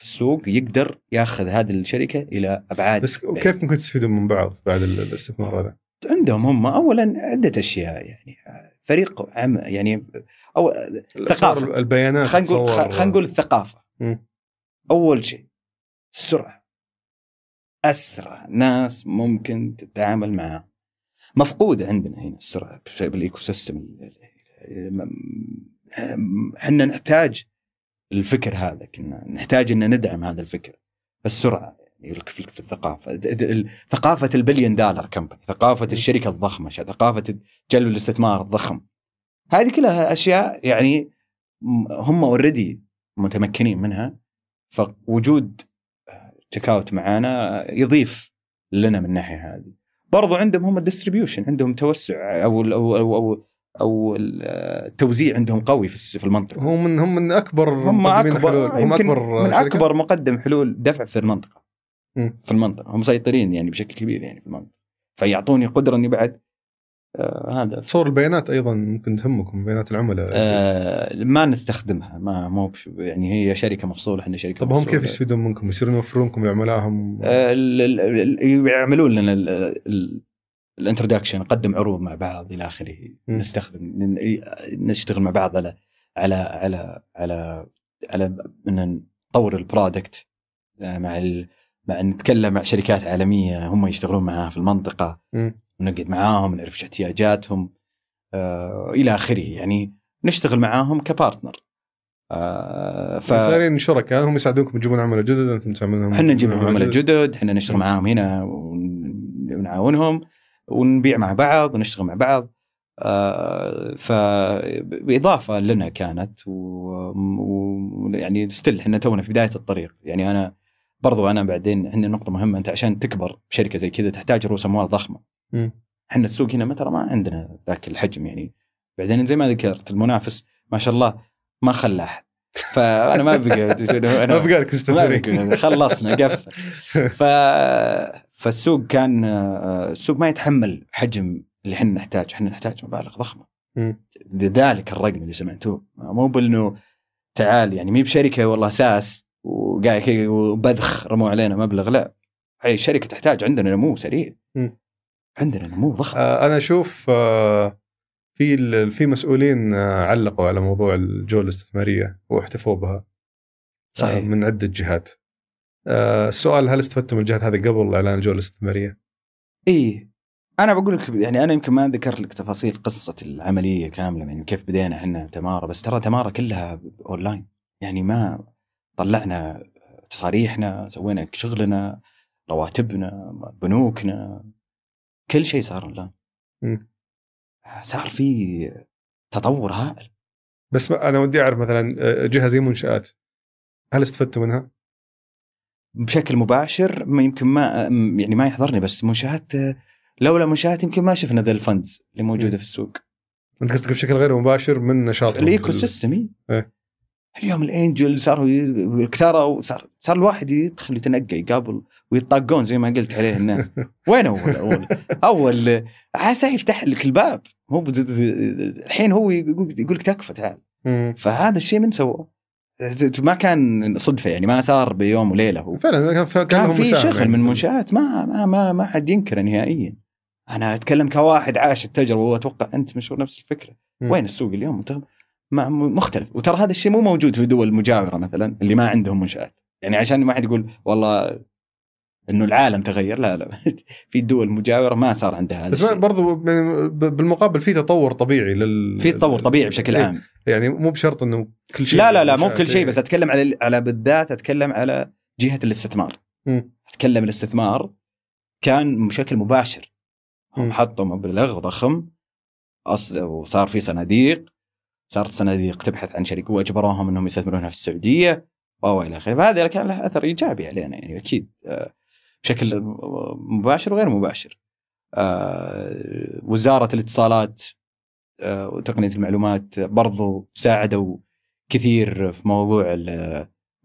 في السوق يقدر ياخذ هذه الشركة إلى ابعاد بس بعيدة. كيف ممكن تستفيدون من بعض بعد ال- الاستثمار هذا؟ عندهم هم اولا عده اشياء يعني فريق عم يعني أو ثقافه البيانات خلينا نقول خلينا نقول الثقافه مم. اول شيء السرعه اسرع ناس ممكن تتعامل معها مفقوده عندنا هنا السرعه بال ecosystem إحنا نحتاج الفكر هذا كنا نحتاج إن ندعم هذا الفكر. السرعه يعني في الثقافة. ثقافة ال billion dollar company ثقافة الشركة الضخمة ثقافة جلب الاستثمار الضخم. هذه كلها أشياء يعني هم already متمكنين منها فوجود Checkout معانا يضيف لنا من الناحية هذه. برضو عندهم هم ال distribution عندهم توسع أو أو أو أو, التوزيع عندهم قوي في المنطقة هم من هم من أكبر هم مقدمين اكبر حلول هم أكبر من شركة؟ أكبر مقدم حلول دفع في المنطقة مم. في المنطقة هم مسيطرين يعني بشكل كبير يعني في المنطقة فيعطوني قدرة إني بعد آه هذا تصور البيانات أيضا ممكن تهمكم بيانات العملاء آه ما نستخدمها ما مو يعني هي شركة مفصولة إحنا شركة طب هم. كيف يستفيدون منكم؟ يصيرون يوفرون لكم لعملائهم آه، يعملون لنا ال- ال- ال introduction نقدم عروض مع بعض إلى آخره. نستخدم نشتغل مع بعض على على على على على إن نطور ال product آه، مع ال... مع نتكلم مع شركات عالمية هم يشتغلون معها في المنطقة. مم. ونقعد معاهم نعرف إيش احتياجاتهم آه إلى آخره. يعني نشتغل معاهم كبارتنر. آه ف صايرين شركاء هم يساعدونكم تجيبون عملاء جدد أنتم تعملون إحنا نجيب عملاء جدد؟ إحنا نشتغل معاهم هنا ون- ونعاونهم. ونبيع مع بعض ونشتغل مع بعض. آه فبإضافة لنا كانت ويعني ستيل إحنا تونا في بداية الطريق. يعني أنا برضو أنا بعدين عندنا نقطة مهمة أنت عشان تكبر بشركة زي كذا تحتاج رؤوس أموال ضخمة. مم. إحنا السوق هنا ما ترى ما عندنا ذاك الحجم يعني. بعدين زي ما ذكرت المنافس ما شاء الله ما خلى احد فأنا ما بقى [LAUGHS] ما بقى لك ما مستثمرين بقى خلصنا قفل. ف... فالسوق كان آه، السوق ما يتحمل حجم اللي إحنا نحتاج إحنا نحتاج مبالغ ضخمة. لذلك الرقم اللي سمعتوه. مو بانه تعال يعني مي بشركة والله ساس وقاعد وبذخ رموا علينا مبلغ لا. هي الشركة تحتاج عندنا نمو سريع. عندنا نمو ضخم. آه، أنا أشوف آه، في في مسؤولين آه، علقوا على موضوع الجوله الاستثمارية واحتفوا بها آه، صحيح من عدة جهات آه، السؤال هل استفدتم من الجهات هذه قبل إعلان الجوله الاستثمارية؟ إي أنا بقول لك يعني أنا يمكن ما ذكرت لك تفاصيل قصة العملية كاملة يعني كيف بدينا إحنا تمارا بس ترى تمارا كلها أونلاين يعني ما طلعنا تصاريحنا سوينا شغلنا رواتبنا بنوكنا كل شيء صار مم. صار في تطور هائل بس أنا ودي أعرف مثلا آه، جهة زي منشآت هل استفدتوا منها؟ بشكل مباشر ما يمكن ما م- يعني ما يحضرني بس منشآت آه، لولا منشآت يمكن ما شفنا ذا الفندز اللي موجودة. في السوق أنت قصدك بشكل غير مباشر من نشاط ال ecosystem إيه. اليوم ال angel صاروا كثروا صار صار الواحد يدخل يتنقى يقابل ويطاقون زي ما قلت عليه الناس. [LAUGHS] وين اول اول أول عسى يفتح لك الباب. هو بد- الحين هو يقول لك تكفى تعال. فهذا الشيء من سوى ما كان صدفة يعني ما صار بيوم وليلة هو. فعلا كان في كان في شغل يعني. من منشآت. ما ما ما, ما حد ينكره نهائيا. أنا أتكلم كواحد عاش التجربة وأتوقع أنت مشهور نفس الفكرة. مم. وين السوق اليوم؟ ما مختلف وترى هذا الشيء مو موجود في دول مجاوره مثلا اللي ما عندهم منشآت يعني عشان ما حد يقول والله إنه العالم تغير لا لا [LAUGHS] في دول مجاورة ما صار عندها بس برضو ب- بالمقابل في تطور طبيعي لل في تطور طبيعي بشكل إيه. عام يعني مو بشرط إنه كل شيء لا لا لا مو. كل شيء إيه. بس أتكلم على على بالذات أتكلم على جهة الاستثمار مم. أتكلم الاستثمار كان بشكل مباشر هم. حطوا مبلغ ضخم. وصار في صناديق صارت صناديق تبحث عن شركه وأجبروهم إنهم يستثمرونها في السعودية والى آخره. فهذا كان له أثر إيجابي علينا يعني أكيد آه، بشكل مباشر وغير مباشر. آه، وزارة الاتصالات آه، وتقنية المعلومات برضو ساعدوا كثير في موضوع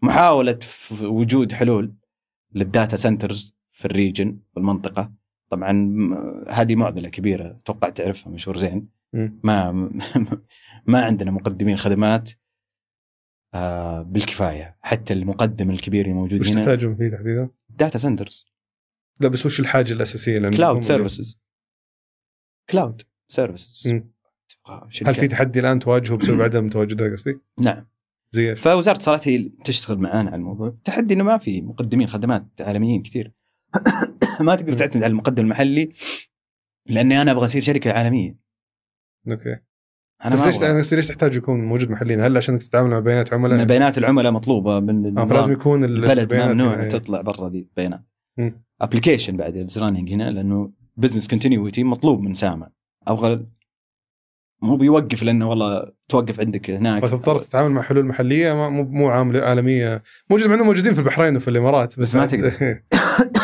محاولة وجود حلول لل data centers في ال region في المنطقة. طبعا هذه معضلة كبيرة أتوقع تعرفها مشهور زين. ما [LAUGHS] ما عندنا مقدمين خدمات آه، بالكفاية. حتى المقدم الكبير الموجود وش هنا. تحتاجون فيه تحديدا؟ data centers لا بس وش الحاجة الأساسية؟ اللي cloud services cloud services. هل في تحدي الآن تواجهه بسبب [CLEARS THROAT] عدم تواجدها قصدي؟ نعم. زي؟ فوزارة الاتصالات هي تشتغل معانا على الموضوع. التحدي إنه ما في مقدمين خدمات عالميين كثير. [CLEARS THROAT] ما تقدر تعتمد على المقدم المحلي لأني أنا أبغى أصير شركة عالمية. okay. أنا بس ما ليش قصدي ليش تحتاج يكون موجود محليا؟ هل عشان تتعامل مع بيانات عملاء؟ بيانات العملاء مطلوبة من آه فلازم يكون ال- البلد ممنوع إيه. تطلع برا ذي البيانات. application بعد running هنا لأنه business continuity مطلوب من سامع أبغى مو بيوقف لأنه والله توقف عندك هناك فتضطر تتعامل مع حلول محلية ما- مو مو عاملة عالمية موجود مع موجودين في البحرين وفي الإمارات بس ما عاد- تقدر. [LAUGHS]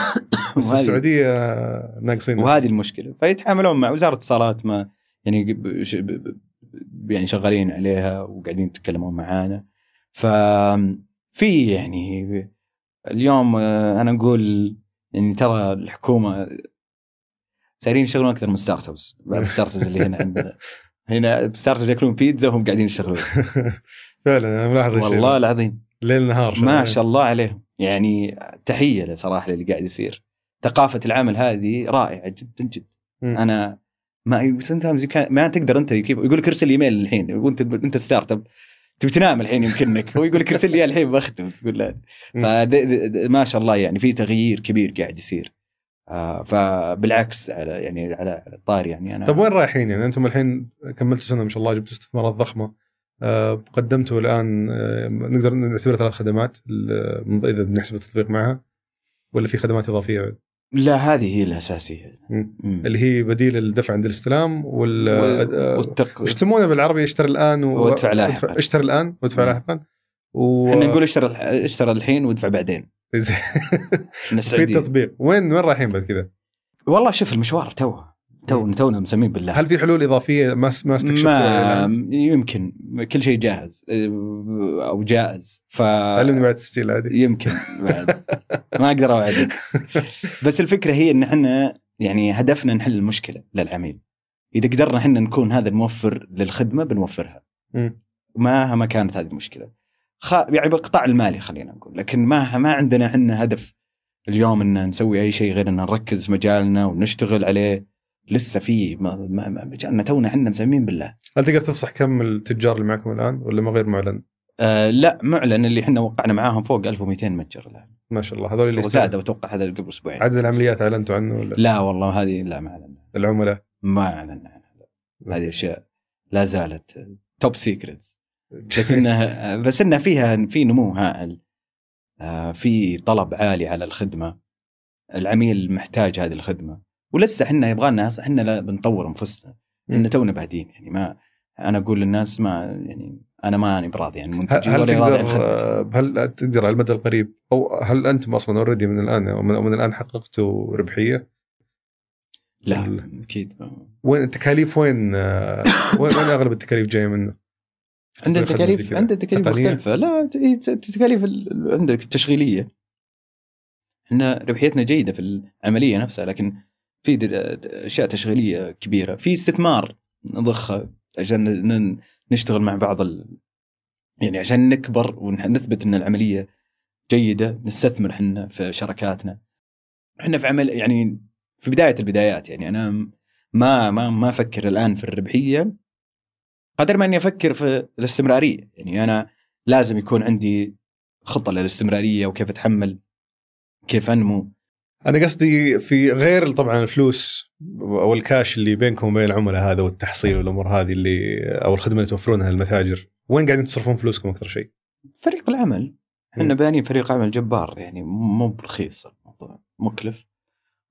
[COUGHS] بس في السعودية ناقصين وهذه المشكلة فيتعاملون مع وزارة الاتصالات ما يعني يعني شغالين عليها وقاعدين يتكلمون معانا. ففي يعني اليوم آه، أنا نقول يعني ترى الحكومة صايرين يشتغلون أكثر من startups. بعض [LAUGHS] ال startups اللي هنا عندنا. هنا startups ياكلون بيتزا وهم قاعدين يشتغلون. [LAUGHS] فعلا أنا ملاحظ والله. العظيم. ليل نهار ما شاء الله عليهم. يعني تحية صراحة للي قاعد يصير. ثقافة العمل هذه رائعة جدا جدا. أنا ما you can't- ما تقدر أنت يقول لك ارسل إيميل الحين وانت انت startup تبي تنام الحين يمكنك. هو يقول لك ارسل لي الحين بختم تقول لا. ما شاء الله يعني في تغيير كبير قاعد يصير. آه فبالعكس على يعني على الطاري يعني أنا طيب وين رايحين يعني؟ أنتم الحين كملتوا سنة ما شاء الله جبتوا استثمارات ضخمة. آه، قدمتوا الآن آه، نقدر نعتبرها ثلاث خدمات إذا بنحسب التطبيق معها ولا في خدمات إضافية بعد؟ لا هذه هي الأساسية مم. مم. اللي هي بديل الدفع عند الاستلام وال والتق... وش يسمونه بالعربي اشتري الآن و... وادفع لاحقاً. وادفع- اشتري الآن وادفع. لاحقا و... إحنا نقول اشترى الح- اشترى الحين وادفع بعدين [LAUGHS] في التطبيق وين وين رايحين بعد كذا؟ والله شوف المشوار تو تو تونا مسمين بالله. هل في حلول إضافية؟ ما ما استكشفتوها؟ ما يمكن كل شيء جاهز أو جائز ف علمني بعد التسجيل عادي. يمكن بعد. [LAUGHS] ما أقدر أوعدك. بس الفكرة هي إن إحنا يعني هدفنا نحل المشكلة للعميل. إذا قدرنا إحنا نكون هذا الموفر للخدمة بنوفرها. مهما كانت هذه المشكلة. خ... يعني بالقطاع المالي خلينا نقول. لكن ما ما عندنا إحنا هدف اليوم إن نسوي أي شيء غير إن نركز في مجالنا ونشتغل عليه. لسه في ما- ما- ما- تونا إحنا مسمين بالله. هل تقدر تفصح كم التجار اللي معكم الآن؟ ولا ما غير معلن؟ آه لا معلن اللي إحنا وقعنا معاهم فوق 1200 متجر الآن. ما شاء الله. هذول اللي وزادوا أتوقع هذا قبل أسبوعين. عدد العمليات أعلنتوا عنه ولا؟ لا والله هذه لا ما اعلنا العملاء؟ ما اعلنا عنها. هذه أشياء لا زالت top secrets بس انه [LAUGHS] بس انه فيها في نمو هائل. آه، في طلب عالي على الخدمة. العميل محتاج هذه الخدمة. ولسه إحنا يبغى لنا إحنا بنطور انفسنا ان تونا بادين يعني ما أنا أقول للناس ما يعني أنا ماني براضي يعني منتجي هل تقدر هل تقدر على المدى القريب أو هل أنتم أصلا اوريدي من الآن من, من الآن حققتوا ربحية؟ لا أكيد. وين التكاليف؟ وين وين أغلب التكاليف جاية منه؟ عندنا تكاليف عندنا تكاليف مختلفة. لا تكاليف عندك التشغيلية. إحنا ربحيتنا جيدة في العملية نفسها لكن في أشياء تشغيلية كبيرة. في استثمار نضخه عشان نشتغل مع بعض ال... يعني عشان نكبر ونثبت إن العملية جيدة نستثمر إحنا في شركاتنا. إحنا في عمل يعني في بداية البدايات. يعني أنا ما ما ما أفكر الآن في الربحية قدر ما إني أفكر في الاستمرارية. يعني أنا لازم يكون عندي خطة للاستمرارية وكيف أتحمل كيف أنمو. أنا قصدي في غير طبعا الفلوس أو الكاش اللي بينكم وبين العملاء هذا والتحصيل والأمور هذه اللي أو الخدمة اللي توفرونها للمتاجر وين قاعدين تصرفون فلوسكم أكثر شيء؟ فريق العمل. إحنا بانين فريق عمل جبار يعني مو برخيص الموضوع مكلف.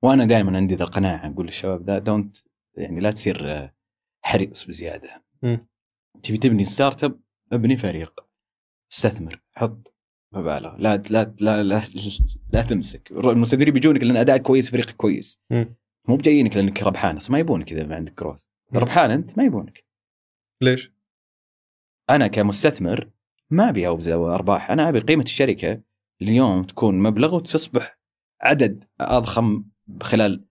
وأنا دائما عندي ذا القناعة أقول للشباب لا don't يعني لا تصير حريص بزيادة. تبي تبني startup ابني فريق. استثمر حط مبالغ لا لا لا لا, لا تمسك. المستثمرين بيجونك لأن ادائك كويس فريقك كويس. مو بجايينك لأنك ربحان أصلا ما يبونك إذا ما عندك كروث ربحان أنت ما يبونك. ليش؟ أنا كمستثمر ما أبي أرباح. أنا أبي قيمة الشركة اليوم تكون مبلغ وتصبح عدد أضخم خلال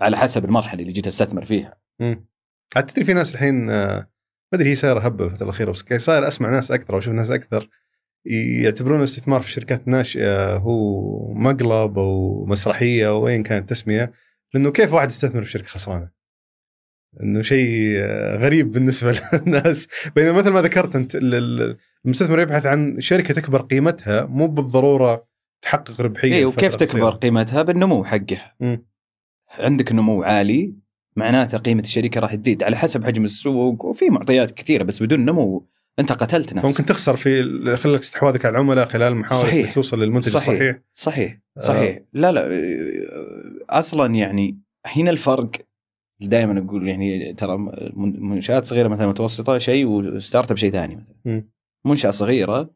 على حسب المرحلة اللي جيت أستثمر فيها. امم تدري في ناس الحين آه، ما أدري هي صايرة هبة الفترة الاخيره بس صاير أسمع ناس أكثر واشوف ناس أكثر يعتبرون الاستثمار في الشركات الناشئه هو مقلب أو مسرحية أو ايا كانت التسمية لأنه كيف واحد يستثمر في شركة خسرانة؟ إنه شيء غريب بالنسبة [LAUGHS] للناس. بينما مثل ما ذكرت أنت المستثمر يبحث عن شركة تكبر قيمتها مو بالضرورة تحقق ربحية اي وكيف تكبر قيمتها؟ بالنمو حقها عندك نمو عالي معناته قيمة الشركة راح تزيد على حسب حجم السوق وفي معطيات كثيرة بس بدون نمو أنت قتلت نفسك. فممكن تخسر في خلال استحواذك على العملاء خلال محاولة صحيح. توصل للمنتج صحيح. الصحيح. صحيح. صحيح. آه. لا لا أصلا يعني هنا الفرق دائما أقول يعني ترى منشآت صغيرة مثلا متوسطة شيء و startup شيء ثاني مثلا. منشأة صغيرة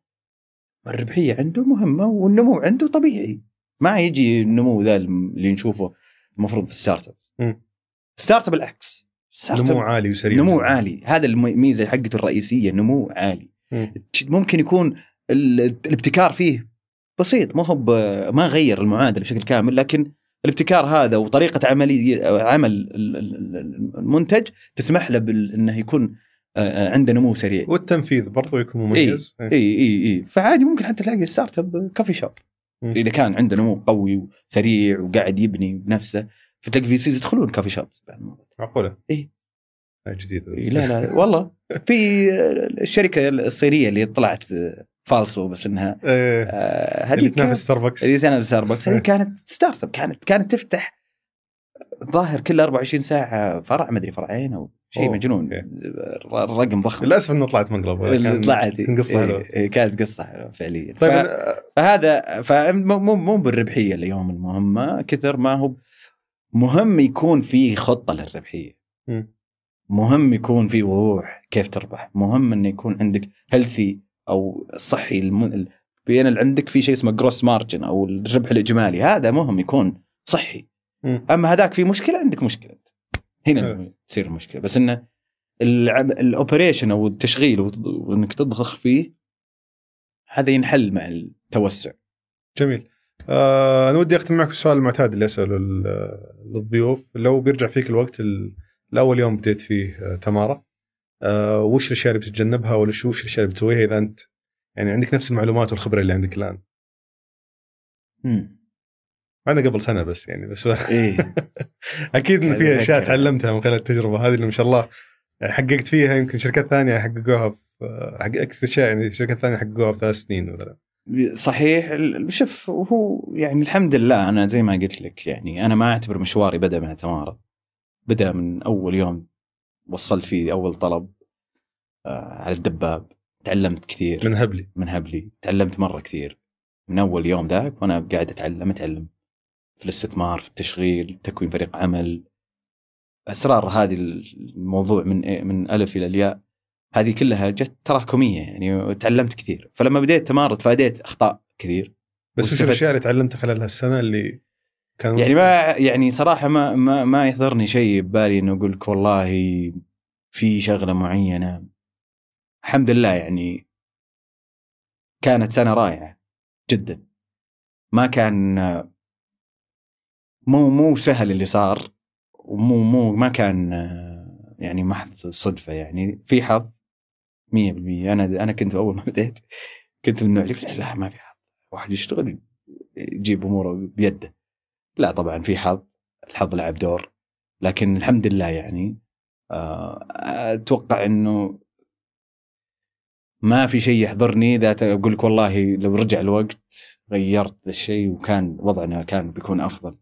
الربحية عنده مهمة والنمو عنده طبيعي. ما يجي النمو ذا اللي نشوفه المفروض في ال startup. startup بالعكس نمو عالي وسريع. نمو عالي. هذا الميزة حقته الرئيسية نمو عالي. م. ممكن يكون الابتكار فيه بسيط ما هو ما غير المعادلة بشكل كامل لكن الابتكار هذا وطريقة عمليه عمل المنتج تسمح له إنه يكون عنده نمو سريع. والتنفيذ برضو يكون مميز. اي اي اي, إي. فعادي ممكن حتى تلاقي startup coffee shop إذا كان عنده نمو قوي وسريع وقاعد يبني بنفسه. فتلاقي VCs يدخلون coffee shops معقولة؟ اي جديدة. إيه لا لا والله. [LAUGHS] في الشركة الصينية اللي طلعت فالسو بس إنها إيه. آه اللي تنافس ستاربكس اللي تنافس ستاربكس هذه [LAUGHS] كانت startup كانت كانت تفتح الظاهر كل 24 ساعة فرع ما أدري فرعين أو شيء مجنون. الرقم ضخم. للأسف إنه طلعت مقلب طلعت. كان قصة حلوة. إيه كانت قصة حلوة فعليا. طيب ف... فهذا فمو مو بالربحية اليوم المهمة كثر ما هو مهم يكون في خطة للربحية. م. مهم يكون في وضوح كيف تربح. مهم انه يكون عندك healthy أو صحي. الم... بين اللي عندك في شيء اسمه gross margin أو الربح الإجمالي. هذا مهم يكون صحي. م. أما هذاك في مشكلة عندك مشكلة. هنا تصير المشكلة بس انه ال operation أو التشغيل وإنك تضخ فيه هذا ينحل مع التوسع. جميل. آه أنا ودي أختم معك بالسؤال المعتاد اللي أسأله للضيوف لو بيرجع فيك الوقت الأول يوم بديت فيه آه تمارا آه وش الأشياء اللي بتتجنبها ولا شو وش الأشياء اللي بتسويها إذا أنت يعني عندك نفس المعلومات والخبرة اللي عندك الآن؟ امم أنا قبل سنة بس يعني بس [LAUGHS] إيه؟ أكيد إن في أشياء تعلمتها من خلال التجربة هذه اللي ما شاء الله يعني حققت فيها يمكن شركات ثانية حققوها في أكثر شيء يعني شركات ثانية حققوها في ثلاث سنين مثلا صحيح شوف هو يعني الحمد لله أنا زي ما قلت لك يعني أنا ما أعتبر مشواري بدأ مع تمارا بدأ من أول يوم وصلت فيه أول طلب آه على الدباب تعلمت كثير. من هبلي. من هبلي تعلمت مرة كثير. من أول يوم ذاك وأنا قاعد أتعلم أتعلم في الاستثمار في التشغيل تكوين فريق عمل. أسرار هذه الموضوع من إيه من ألف إلى الياء هذه كلها جت تراكميه يعني وتعلمت كثير. فلما بديت تمارد فاديت أخطاء كثير. بس وش. الأشياء اللي تعلمتها خلال هالسنة اللي كان يعني ما يعني صراحة ما ما ما يحضرني شيء ببالي إنه أقول لك والله في شغلة معينة. الحمد لله يعني كانت سنة رائعة جدا. ما كان مو مو سهل اللي صار ومو مو ما كان يعني محض صدفة يعني. في حظ 100% أنا أنا كنت أول ما [LAUGHS] بديت كنت من النوع اللي لا ما في حظ. واحد يشتغل يجيب أموره بيده. لا طبعا في حظ. الحظ لعب دور. لكن الحمد لله يعني آه، أتوقع إنه ما في شيء يحضرني. اذا أقول لك والله لو رجع الوقت غيرت الشيء وكان وضعنا كان بيكون أفضل.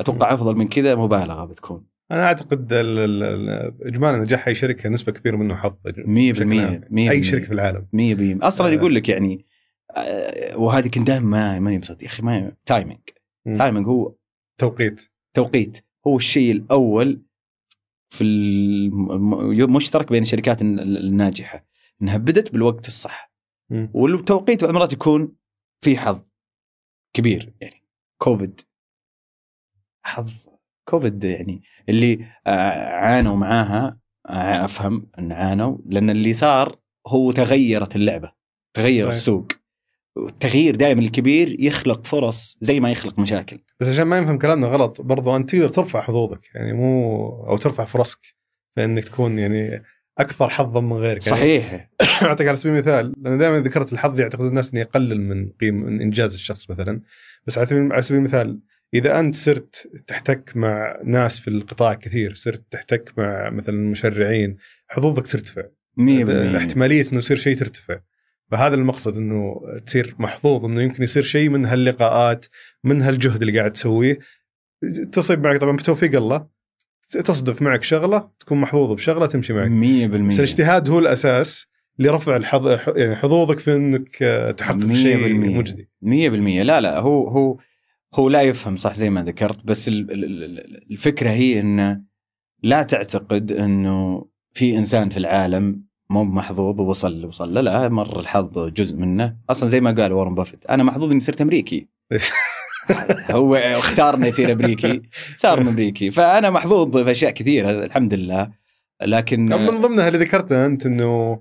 أتوقع أفضل من كذا مبالغة بتكون. أنا أعتقد ال- ال- ال- اجمالا نجاح أي شركة نسبة كبيرة منه حظ 100% بشكل عام. 100% أي شركة في العالم. 100% أصلا آه. يقول لك يعني آه، وهذه كنت دائما ما ماني مصدق يا أخي ما timing مم. timing هو توقيت. توقيت. هو الشيء الأول في الم- المشترك بين الشركات الن- الناجحة. إنها بدت بالوقت الصح. والتوقيت بعض المرات يكون في حظ كبير يعني كوفيد حظ كوفيد يعني اللي آه، عانوا معاها آه، أفهم إن عانوا لأن اللي صار هو تغيرت اللعبة تغير صحيح. السوق. التغيير دائما الكبير يخلق فرص زي ما يخلق مشاكل. بس عشان ما ينفهم كلامنا غلط برضو أنت تقدر ترفع حظوظك يعني مو أو ترفع فرصك فانك تكون يعني أكثر حظا من غيرك. يعني صحيح. [COUGHS] أعطيك على سبيل المثال لأن دائما ذكرت الحظ يعتقد الناس انه يقلل من قيمه من إنجاز الشخص مثلا بس على سبيل المثال إذا أنت صرت تحتك مع ناس في القطاع كثير صرت تحتك مع مثلا مشرعين حظوظك ترتفع. 100% احتمالية إنه يصير شيء ترتفع. فهذا المقصد إنه تصير محظوظ إنه يمكن يصير شيء من هاللقاءات من هالجهد اللي قاعد تسويه. تصيب معك طبعا بتوفيق الله تصدف معك شغلة تكون محظوظ بشغلة تمشي معك. 100% بس الاجتهاد هو الأساس لرفع الحظ يعني حظوظك في إنك تحقق شيء 100%. مجدي. 100% لا لا هو هو هو لا يفهم صح زي ما ذكرت بس ال- ال- ال- الفكرة هي إنه لا تعتقد إنه في إنسان في العالم مو محظوظ ووصل اللي وصل له لا مر الحظ جزء منه. أصلا زي ما قال وارن بافيت أنا محظوظ إني صرت أمريكي. [LAUGHS] هو اختار انه يصير أمريكي صار [LAUGHS] أمريكي. فأنا محظوظ في أشياء كثيرة الحمد لله. لكن من ضمنها اللي ذكرتها أنت إنه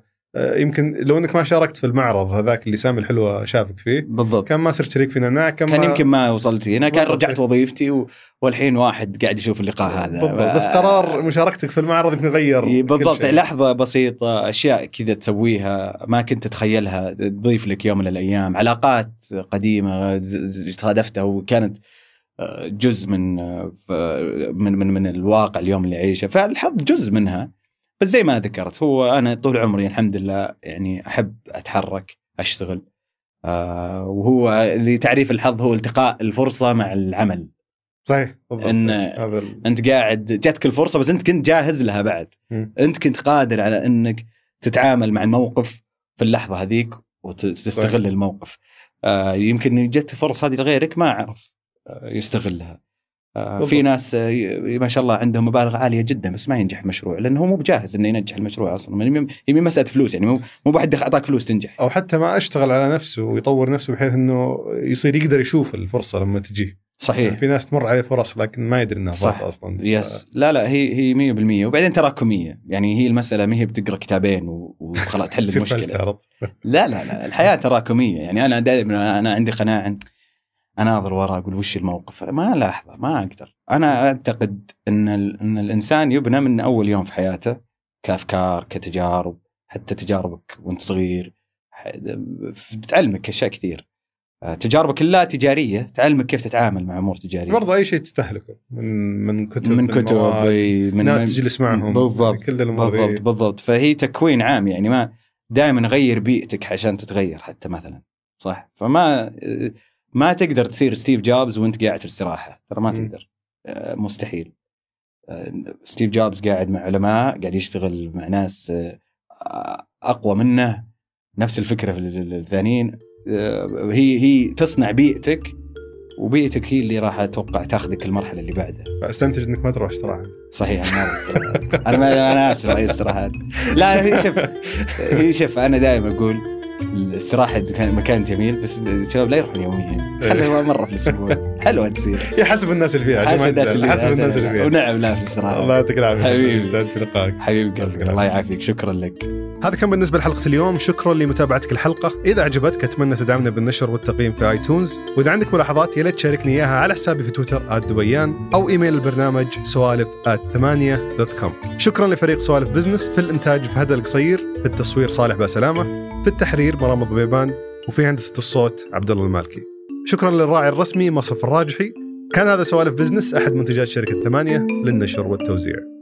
يمكن لو انك ما شاركت في المعرض هذاك اللي سامي الحلوة شافك فيه. بالضبط. كان ما صرت شريك في نعناع كان, كان ما يمكن ما وصلت هنا كان. رجعت وظيفتي و... والحين واحد قاعد يشوف اللقاء هذا. بالضبط. بس قرار مشاركتك في المعرض يمكن غير بالضبط شيء. لحظة بسيطة أشياء كذا تسويها ما كنت تتخيلها تضيف لك يوم من الأيام. علاقات ز- صادفتها وكانت آه، جزء من آه، من من من الواقع اليوم اللي أعيشه فالحظ جزء منها. بس زي ما ذكرت هو أنا طول عمري الحمد لله يعني أحب أتحرك أشتغل. آه، وهو لتعريف الحظ هو التقاء الفرصة مع العمل. صحيح بالضبط. هذا ال- أنت قاعد جاتك الفرصة بس أنت كنت جاهز لها بعد. مم. أنت كنت قادر على إنك تتعامل مع الموقف في اللحظة هذيك وتستغل صحيح. الموقف. آه يمكن جت فرص هذه لغيرك ما عرف آه يستغلها. بالضبط. في ناس آه ما شاء الله عندهم مبالغ عالية جدا بس ما ينجح المشروع لأنه هو مو بجاهز إنه ينجح المشروع أصلا. يعني مسألة فلوس يعني مو مو بحد أعطاك فلوس تنجح. أو حتى ما أشتغل على نفسه ويطور نفسه بحيث إنه يصير يقدر يشوف الفرصة لما تجيه صحيح. في ناس تمر عليه فرص لكن ما يدري إنها صح. أصلا. يس لا لا هي هي 100% وبعدين تراكميه يعني هي المسألة ما هي بتقرأ كتابين وخلاص تحل [LAUGHS] المشكلة. لا لا لا الحياة تراكميه يعني أنا دائما أنا عندي قناعة أناظر وراء أقول وش الموقف؟ ما لاحظه ما أقدر. أنا أعتقد إن إن الإنسان يبنى من أول يوم في حياته كأفكار كتجارب حتى تجاربك وأنت صغير بتعلمك أشياء كثير. آه، تجاربك اللا تجاريه تعلمك كيف تتعامل مع أمور تجارية. برضو أي شيء تستهلكه. من من كتب من كتب من ناس تجلس معهم بالضبط يعني كل بالضبط. بالضبط. فهي تكوين عام يعني ما دائما غير بيئتك عشان تتغير حتى مثلا صح؟ فما ما تقدر تصير ستيف جوبز وانت قاعد في الاستراحة. ترى ما. تقدر. آه، مستحيل. آه، ستيف جوبز قاعد مع علماء قاعد يشتغل مع ناس آه، أقوى منه. نفس الفكرة في الثانيين. هي هي تصنع بيئتك وبيئتك هي اللي راح أتوقع تاخذك المرحلة اللي بعدها. استنتج إنك ما تروح استراحة. صحيح أنا أنا ما أنا آسف على الاستراحات لا هي شوف هي شوف أنا دائما أقول الاستراحه مكان جميل بس الشباب لا يروحون يوميا. خليها مرة في الأسبوع. [LAUGHS] حلوة تصير. هي حسب الناس اللي فيها. حسب الناس اللي حسب الناس اللي فيها. ونعم لا في الاستراحه الله يعطيك العافية. حبيبي. سعدت في لقائك حبيبي. قلبي الله يعافيك. شكرا لك. هذا كان بالنسبة لحلقة اليوم. شكرا لمتابعتك الحلقة. إذا عجبتك أتمنى تدعمنا بالنشر والتقييم في آيتونز. وإذا عندك ملاحظات يا ليت تشاركني إياها على حسابي في تويتر @دبيان أو إيميل البرنامج سوالف ثمانية dot com. شكرا لفريق سوالف بزنس في الإنتاج فهد القصير. في التصوير صالح باسلامة. في التحرير مرام الضبيبان وفي هندسة الصوت عبد الله المالكي. شكرا للراعي الرسمي مصرف الراجحي. كان هذا سوالف بزنس أحد منتجات شركة ثمانية للنشر والتوزيع.